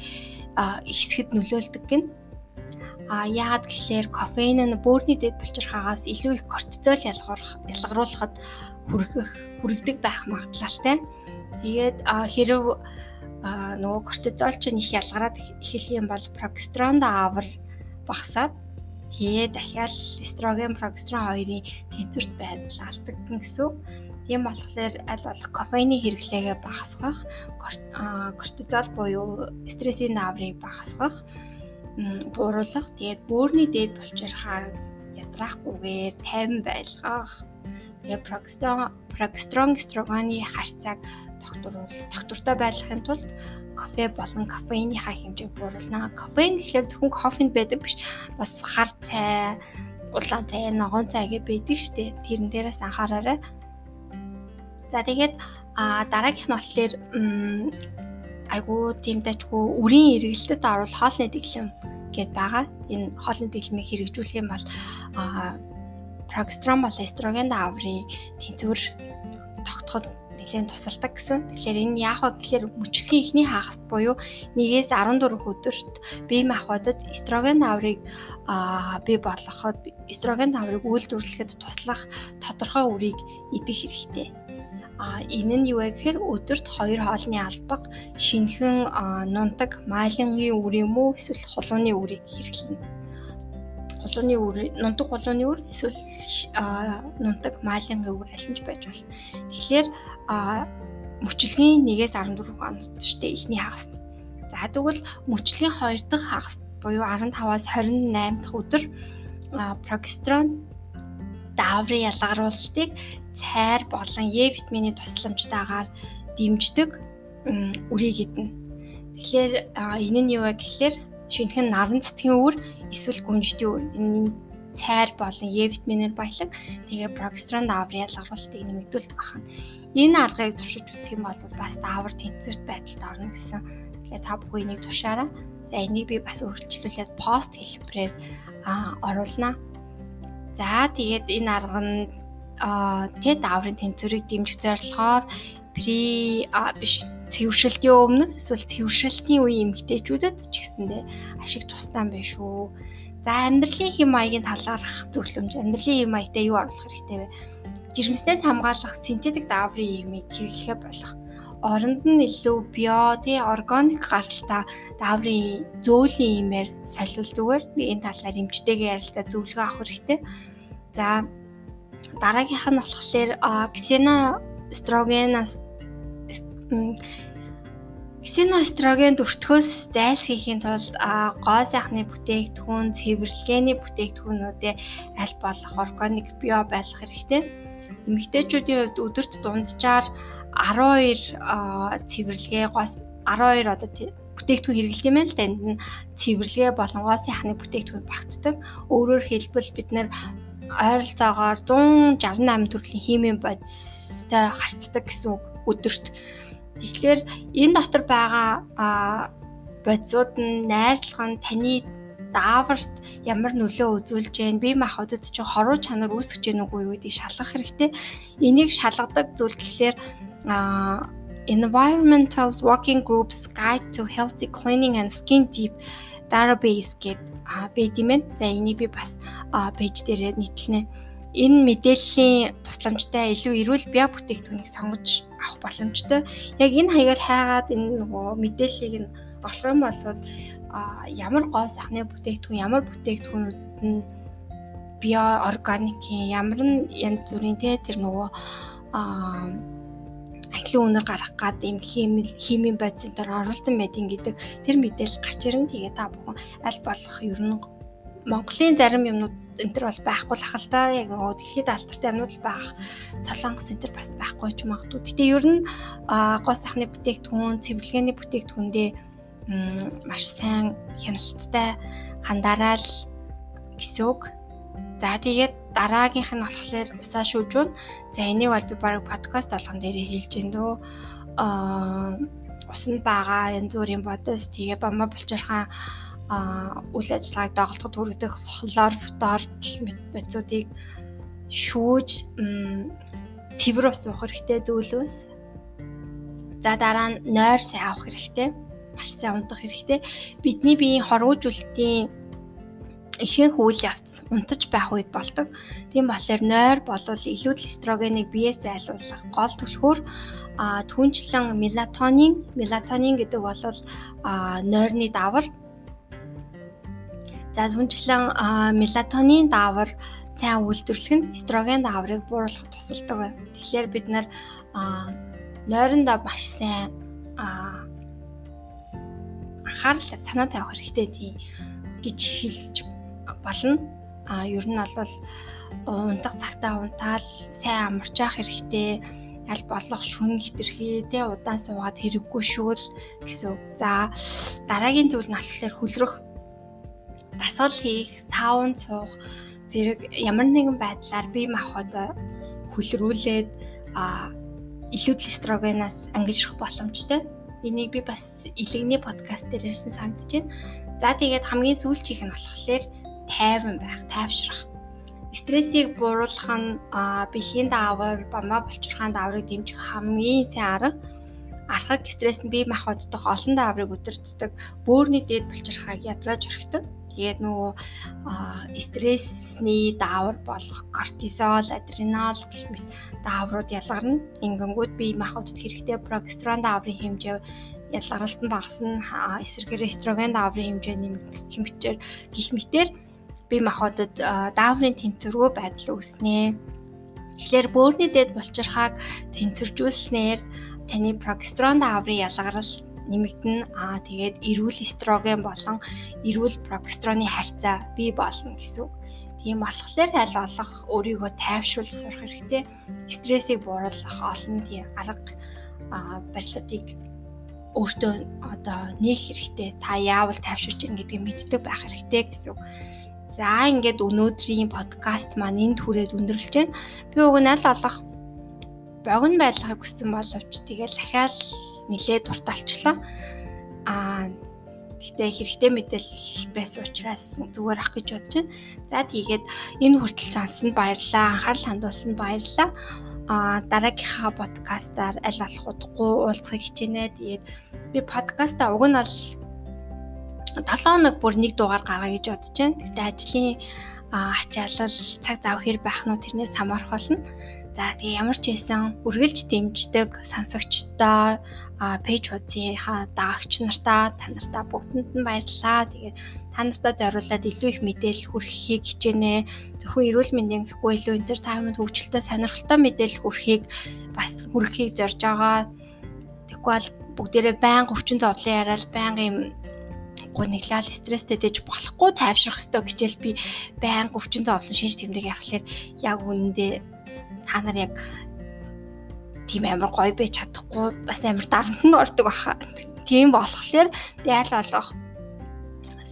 ихсэхэд нөлөөлдөг гин. А яагаад гэхээр кофеин нь бөөрийн дэд булчирхаагаас илүү их кортизол ялгаруулахад хүргэх хүрэгдэг байх магадлалтай. Тэгээд хэрв нөгөө кортизол чинь их ялгараад эхлэх юм бол прогестерон даавар багасаад тэгээ дахиад эстроген, прогестерон хоёрын тэнцвэрт байдал алдагдана гэсэн. Тийм болохоор аль болох кофеины хэрэглээгээ багасгах, кортизол буюу стрессийн нааврыг багасгах, бууруулах, тэгээд бөөрийн дээд булчирхаа ядраахгүйгээр тайван байлгах. Тэгээд прогестерон, прогестерон, эстрогены харьцааг тогтвортой байлгахын тулд кофе болон кофеиныхаа хэмжээг бууруулна. Кофеин гэхэлэр зөвхөн кофенд байдаг биш. Бас хар цай, улаан цай, ногоон цай гэж байдаг штэ. Тэрэн дээрээс анхаараарай. За тэгээд а дараагийнх нь болохоор айгуу тийм дайггүй үрийн эргэлтэд орвол хоолны дэглэм гэд байгаа. Энэ хоолны дэглэмийг хэрэгжүүлэх юм бол а прогестерон болон эстроген дааврын тэнцвэр тогтоход нэлээд тусалдаг гэсэн. Тэгэхээр энэ яах вэ гэхээр мөчлөгийн ихний хагаст буюу 1-ээс 14 өдөрт бие махбодод эстроген даврыг аа бий болгоход эстроген даврыг үйлдвэрлэхэд туслах тодорхой үрийг идэх хэрэгтэй. А энэ нь юу вэ гэхээр өдөрт 2 хоолны албаг шинхэн нундаг майлангийн үр юм уу эсвэл хулууны үрийг хэрэглэнэ. Хулууны үр нундаг хулууны үр эсвэл нундаг майлангийн үр аль нь ч байж болно. Тэгэхээр мөчлөгийн 1-ээс 14 хоногчтой ихний хагас. За тэгвэл мөчлөгийн 2 дахь хагас буюу 15-аас 28 дахь өдөр прогестерон дааврын ялгаруулалтыг цайр болон Е витамины тусламжтайгаар дэмждэг үрийг идэнэ. Тэгэхээр энэ нь юу вэ гэхээр шинэхэн наран цэцгийн үр эсвэл гүнжтийн үр энэ цайр болон Е витаминээр баялаг тэгээ прогестерон дааврын ялгаруулалтыг нэмэгдүүлдэг байна. Энэ аргыг туршиж үзэх юм бол бас даавар тэнцвэрт байдалд орно гэсэн. Тэгэхээр та бүхэн энийг туршаараа. За энийг би бас үргэлжлүүлээд пост хэлбэрээр оруулнаа. За тэгээд энэ арга нь TED аврын тэнцвэрийг дэмжих зорилгоор при биш цэвэршилтийн өмнө эсвэл цэвэршилтийн үеийн эмэгтэйчүүдэд ч гэсэндээ ашиг тустай юм биш үү. За амьдралын хэм маягийн талаарх зөвлөмж амьдралын хэм маягтай юу оруулах хэрэгтэй вэ? Жирэмснээс хамгаалах синтетик дааврын ямыг хэрэглэхэ болох. Оронд нь илүү био, тий органик гаралтай дааврын зөөлөн имээр солиул зүгээр энэ талаар эмчтэйгээ ярилцаа зөвлөгөө авах хэрэгтэй. За дараагийнх нь болохоор ксенострогенаас ксеностроген өртгөөс зайлсхийхийн тулд гоо сайхны бүтээгдэхүүн, цэвэрлэгээний бүтээгдэхүүнүүдээ аль болох органик био байлгах хэрэгтэй. Эмэгтэйчүүдийн хувьд өдөрт дунджаар 12 цэвэрлэгээ гоос 12 одоо бүтээгдэхүүн хэрэглэдэг юм л да. Энд нь цэвэрлэгээ болон гоо сайхны бүтээгдэхүүн багтдаг. Өөрөөр хэлбэл бид нэр ойролцоогоор 168 төрлийн химийн бодистой харцдаг гэсэн үг өдөрт. Тэгэхээр энэ дотор байгаа бодисууд нь найрлага нь таны дааварт ямар нөлөө үзүүлж гэн бие махбодод ч хоруу чанар үүсгэж гэн үгүй юу гэдгийг шалгах хэрэгтэй. Энийг шалгадаг зүйл гэхлээр Environmental Working Groups Guide to Healthy Cleaning and Skin Deep Database гэдэг байд юм. За энийг би бас пэйж дээр нийтлэнэ. Энэ мэдээллийн тусламжтай илүү эрүүл бие бүтээгдэхүүнийг сонгож авах боломжтой. Яг энэ хаягаар хайгаад энэ нөгөө мэдээллийг нь олох юм бол ямар гоо сахны бүтээгдэхүүн, ямар бүтээгдэхүүнүүд нь био органикийн ямар нь янз бүрийн те тэр нөгөө аа англи үнэр гарах гад юм химийн бодисын дор оруулсан байдгийн гэдэг тэр мэдээлэл гарч ирэн тэгээ та бүхэн аль болох ер нь Монголын зарим юмнууд энэ төр бол байхгүй л ахал та яг нөгөө дэлхийд алдартай юмнууд л байх солонгос энэ төр бас байхгүй ч магадгүй. Гэтэ ер нь гоо сайхны бүтээгдэхүүн, цэвэрлэгээний бүтээгдэхүүндээ маш сайн хяналттай хандараа л гэсэн үг. За тэгээд дараагийнх нь болохоор усаа шүүжүүн. За энийг бол би баг подкаст болгон дээр хэлж гин дөө. Аа усанд байгаа янз бүрийн бодис тэгээ бамба булчирхаан а үйл ажиллагааг доголдоход хүргэдэг хлор, фтор гэх бодисуудыг шүүж цэвэр ус уух хэрэгтэй зүйлөөс. За дараа нь нойр сайн авах хэрэгтэй. Маш сайн унтах хэрэгтэй. Бидний биеийн хоргоожүүлэлтийн ихэнх үйл явц унтаж байх үед болдог. Тийм болохоор нойр болвол илүү эстрогеныг биеэс зайлуулах гол түлхүүр а түнчлэн мелатонин мелатонин гэдэг бол нойрны давар за түнчлэн мелатонин давар сайн үйлдвэрлэх нь эстроген даврыг бууруулах тусалдаг байна. Тэгэхээр бид нар нойрондоо маш сайн анхаарал санаа тавих хэрэгтэй тийм гэж хэлж болно а ер нь бол унтах цагтаа унтаал сайн амарч явах хэрэгтэй аль болох шүн хитрхи тэ удаан суугаад хэрэггүй шүүл гэсэн. За дараагийн зүйл нь болохоор хөлрөх дасгал хийх, саунд суух зэрэг ямар нэгэн байдлаар бие махбод хөлрүүлээд а илүү эстрогенаас ангижрах боломжтой. Энийг би бас илэгний подкаст дээр ярьсан санагдаж байна. За тэгээд хамгийн сүүлчийнх нь болохоор тайван байх, тайвшрах. стрессийг бууруулах нь бэлгийн даавар, бамбаа болчиххаан дааврыг дэмжих хамгийн сайн арга. Архаг стресс нь бие махбоддох олон дааврыг өдөртдөг, бөөрийн дээд булчирхааг ядрааж орхидог. Тэгээд нөгөө стрессний даавар болох кортизол, адреналь гэх мэт дааврууд ялгарна. Ингэнгүүт бие махбодд хэрэгтэй прогестерон дааврын хэмжээ ялгаралт нь багасна. Эсрэгээр эстроген дааврын хэмжээ нэмэгдэх хэмжээр гих мэтэр бие махбодод дааврын тэнцвэргүй байдал үүснэ. Тэгэхээр бөөрийн дэд булчирхааг тэнцвэржүүлснээр таны прогестерон дааврын ялгарал нэмэгдэнэ. Аа тэгээд эрүүл эстроген болон эрүүл прогестероны харьцаа бий болно гэсэн үг. Тийм болохоор аль болох өөрийгөө тайвшруулж сурах хэрэгтэй. Стрессийг бууруулах олон тийм арга барилуудыг өөртөө одоо нээх хэрэгтэй. Та яавал тайвшруулж ийн гэдгийг мэддэг байх хэрэгтэй гэсэн үг. За ингээд өнөөдрийн подкаст маань энд хүрээд өндөрлөж байна. Би уг нь аль болох богино байдлахыг хүссэн боловч тэгэл дахиад нилээд дурталчлаа. Аа гэхдээ хэрэгтэй мэдээлэл байсан учраас зүгээр ах гэж бодож байна. За тийгээд энэ хүртэл сонссонд баярлалаа. Анхаарал хандуулсанд баярлалаа. А дараагийнхаа подкастаар аль болох удахгүй уулзахыг хичээнэ. Тэгээд би подкастаа уг нь бол 7 хоног бүр нэг дугаар гаргая гэж бодож байна. Гэтэ ажлын ачаалал цаг зав хэр байх нь тэрнээс хамаарх болно. За тэгээ ямар ч байсан үргэлж дэмждэг сонсогчдоо пэйж хуудсынхаа дагагч нартаа та нартаа бүгдэнд нь баярлалаа. Тэгээд та нартаа зориулаад илүү их мэдээлэл хүргэхийг хичээнэ. Зөвхөн эрүүл мэндийн гэхгүй илүү энтертайнмент хөгжилтэй сонирхолтой мэдээлэл хүргэхийг бас хүргэхийг зорж байгаа. Тэгэхгүй бол бүгдээрээ байнга өвчин зовлон яриад байнга юм гуниглал стресстэй дэж болохгүй тайвшрах хэрэгтэй гэжэл би байнга өвчин зовлон шинж тэмдэг яхахлаар яг үнэндээ та нар яг тийм амар гоё байж чадахгүй бас амар дарамт нь ордог баха. Тийм болохоор би аль болох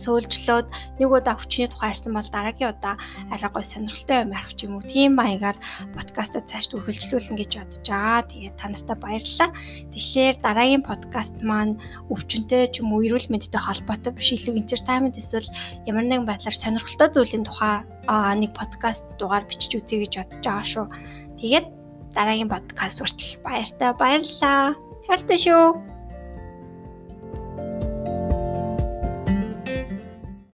сөөлжлөөд нэг удаа хүчний тухай ярьсан бол дараагийн удаа арай гой сонирхолтой юм ярих юм уу тийм маягаар подкастаа цааш үргэлжлүүлнэ гэж бодож байгаа. Тэгээд та нартай баярлалаа. Тэгэхээр дараагийн подкаст маань өвчнөд ч юм уу эрүүл мэндтэй холбоотой биш илүү entertainment эсвэл ямар нэгэн байдлаар сонирхолтой зүйлийн тухай нэг подкаст дугаар бичиж үзье гэж бодож байгаа шүү. Тэгээд дараагийн подкаст хүртэл баяртай баярлалаа. Хайртай шүү.